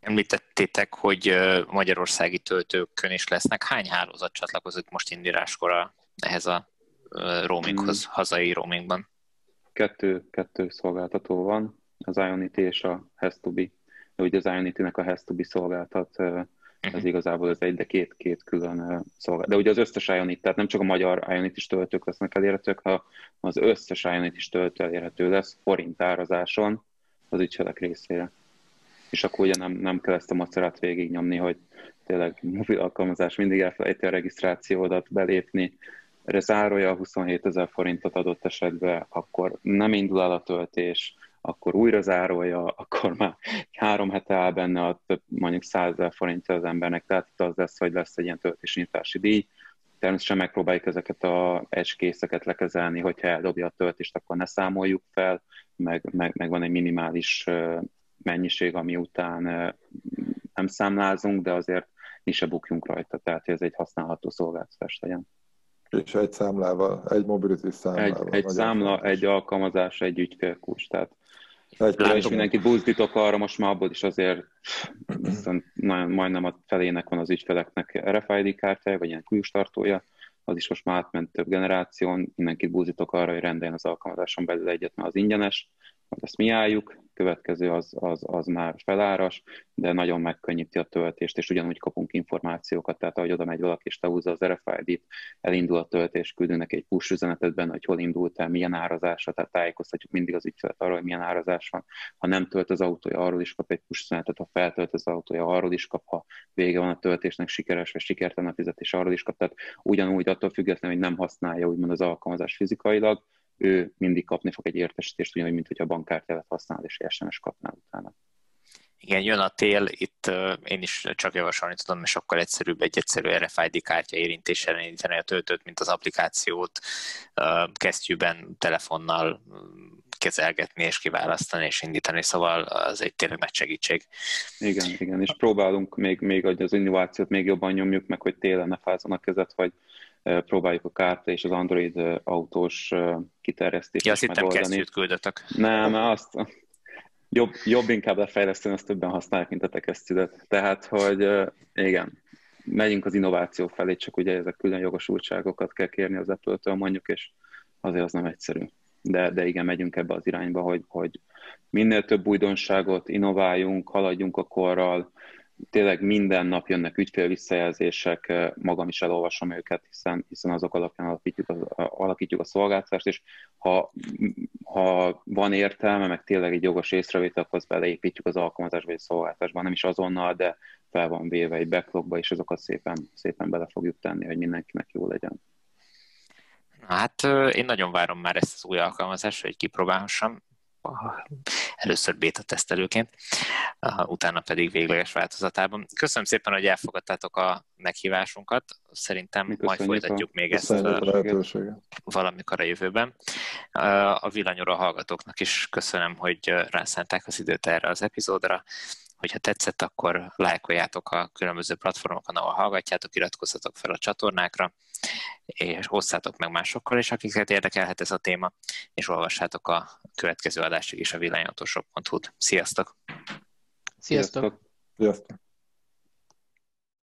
Speaker 1: Említettétek, hogy magyarországi töltőkön is lesznek. Hány hálózat csatlakozik most indíráskor ehhez a roaminghoz, hmm. hazai roamingban?
Speaker 2: Kettő, kettő szolgáltató van, az Ionity és a Has2Be. De ugye az Ionity-nek a Has2Be szolgáltat ez mhm. igazából ez egy, de két, két külön szolgál. De ugye az összes Ionit, tehát nem csak a magyar Ionit is töltők lesznek elérhetők, ha az összes Ionit is töltő elérhető lesz forint árazáson az ügyfelek részére. És akkor ugye nem, nem kell ezt a macerát végignyomni, hogy tényleg mobil alkalmazás mindig elfelejti a regisztrációdat belépni, zárója a 27 ezer forintot adott esetben, akkor nem indul el a töltés, akkor újra zárolja, akkor már három hete áll benne a több, mondjuk 100 ezer forintja az embernek, tehát itt az lesz, hogy lesz egy ilyen töltésnyitási díj, természetesen megpróbáljuk ezeket a készeket lekezelni, hogyha eldobja a töltést, akkor ne számoljuk fel, meg, meg, meg van egy minimális mennyiség, ami után nem számlázunk, de azért mi se bukjunk rajta, tehát ez egy használható szolgáltatás legyen.
Speaker 3: És egy számlával, egy mobility számlával.
Speaker 2: Egy, egy számla, fontos. egy alkalmazás, egy ügyfélkulcs, tehát egy és mindenkit buzdítok arra, most már abból is azért viszont majdnem a felének van az ügyfeleknek RFID kártyája, vagy ilyen kulcstartója, az is most már átment több generáción, mindenkit buzdítok arra, hogy rendeljen az alkalmazáson belül egyet, mert az ingyenes, ezt mi álljuk, következő az, az, az már feláras, de nagyon megkönnyíti a töltést, és ugyanúgy kapunk információkat, tehát ahogy oda megy valaki, és lehúzza az RFID-t, elindul a töltés, küldünk egy push üzenetet benne, hogy hol indult el, milyen árazásra, tehát tájékoztatjuk mindig az ügyfelet arról, hogy milyen árazás van. Ha nem tölt az autója, arról is kap egy push üzenetet, ha feltölt az autója, arról is kap, ha vége van a töltésnek, sikeres vagy sikertelen a fizetés, arról is kap. Tehát ugyanúgy attól függetlenül, hogy nem használja úgymond az alkalmazás fizikailag, ő mindig kapni fog egy értesítést, ugyanúgy, mint hogyha a bankkártyát használ, és SMS kapnál utána.
Speaker 1: Igen, jön a tél, itt én is csak javasolni tudom, mert sokkal egyszerűbb egy egyszerű RFID kártya érintéssel indítani a töltőt, mint az applikációt kesztyűben, telefonnal kezelgetni és kiválasztani és indítani, szóval az egy tényleg nagy segítség.
Speaker 2: Igen, igen, és próbálunk még, még az innovációt még jobban nyomjuk meg, hogy télen ne fázzon a kezet, hogy próbáljuk a kártya és az Android autós kiterjesztést
Speaker 1: ja, azt megoldani. küldötök.
Speaker 2: Nem, azt jobb, jobb inkább lefejleszteni, azt többen használják, mint a te kesztyűdet. Tehát, hogy igen, megyünk az innováció felé, csak ugye ezek külön jogosultságokat kell kérni az Apple-től mondjuk, és azért az nem egyszerű. De, de igen, megyünk ebbe az irányba, hogy, hogy minél több újdonságot innováljunk, haladjunk a korral, tényleg minden nap jönnek ügyfélvisszajelzések, magam is elolvasom őket, hiszen, hiszen azok alapján alakítjuk, az, alakítjuk a szolgáltatást, és ha, ha van értelme, meg tényleg egy jogos észrevétel, akkor azt beleépítjük az alkalmazásba vagy a szolgáltatásba, nem is azonnal, de fel van véve egy backlogba, és azokat szépen, szépen bele fogjuk tenni, hogy mindenkinek jó legyen.
Speaker 1: Hát én nagyon várom már ezt az új alkalmazást, hogy kipróbálhassam először beta tesztelőként, utána pedig végleges változatában. Köszönöm szépen, hogy elfogadtátok a meghívásunkat. Szerintem majd folytatjuk még ezt valamikor a jövőben. A villanyóra hallgatóknak is köszönöm, hogy rászánták az időt erre az epizódra. Hogyha tetszett, akkor lájkoljátok a különböző platformokon, ahol hallgatjátok, iratkozzatok fel a csatornákra, és osszátok meg másokkal is, akiket érdekelhet ez a téma, és olvassátok a következő adásig is a villanyautósok.hu-t. Sziasztok!
Speaker 5: Sziasztok!
Speaker 3: Sziasztok!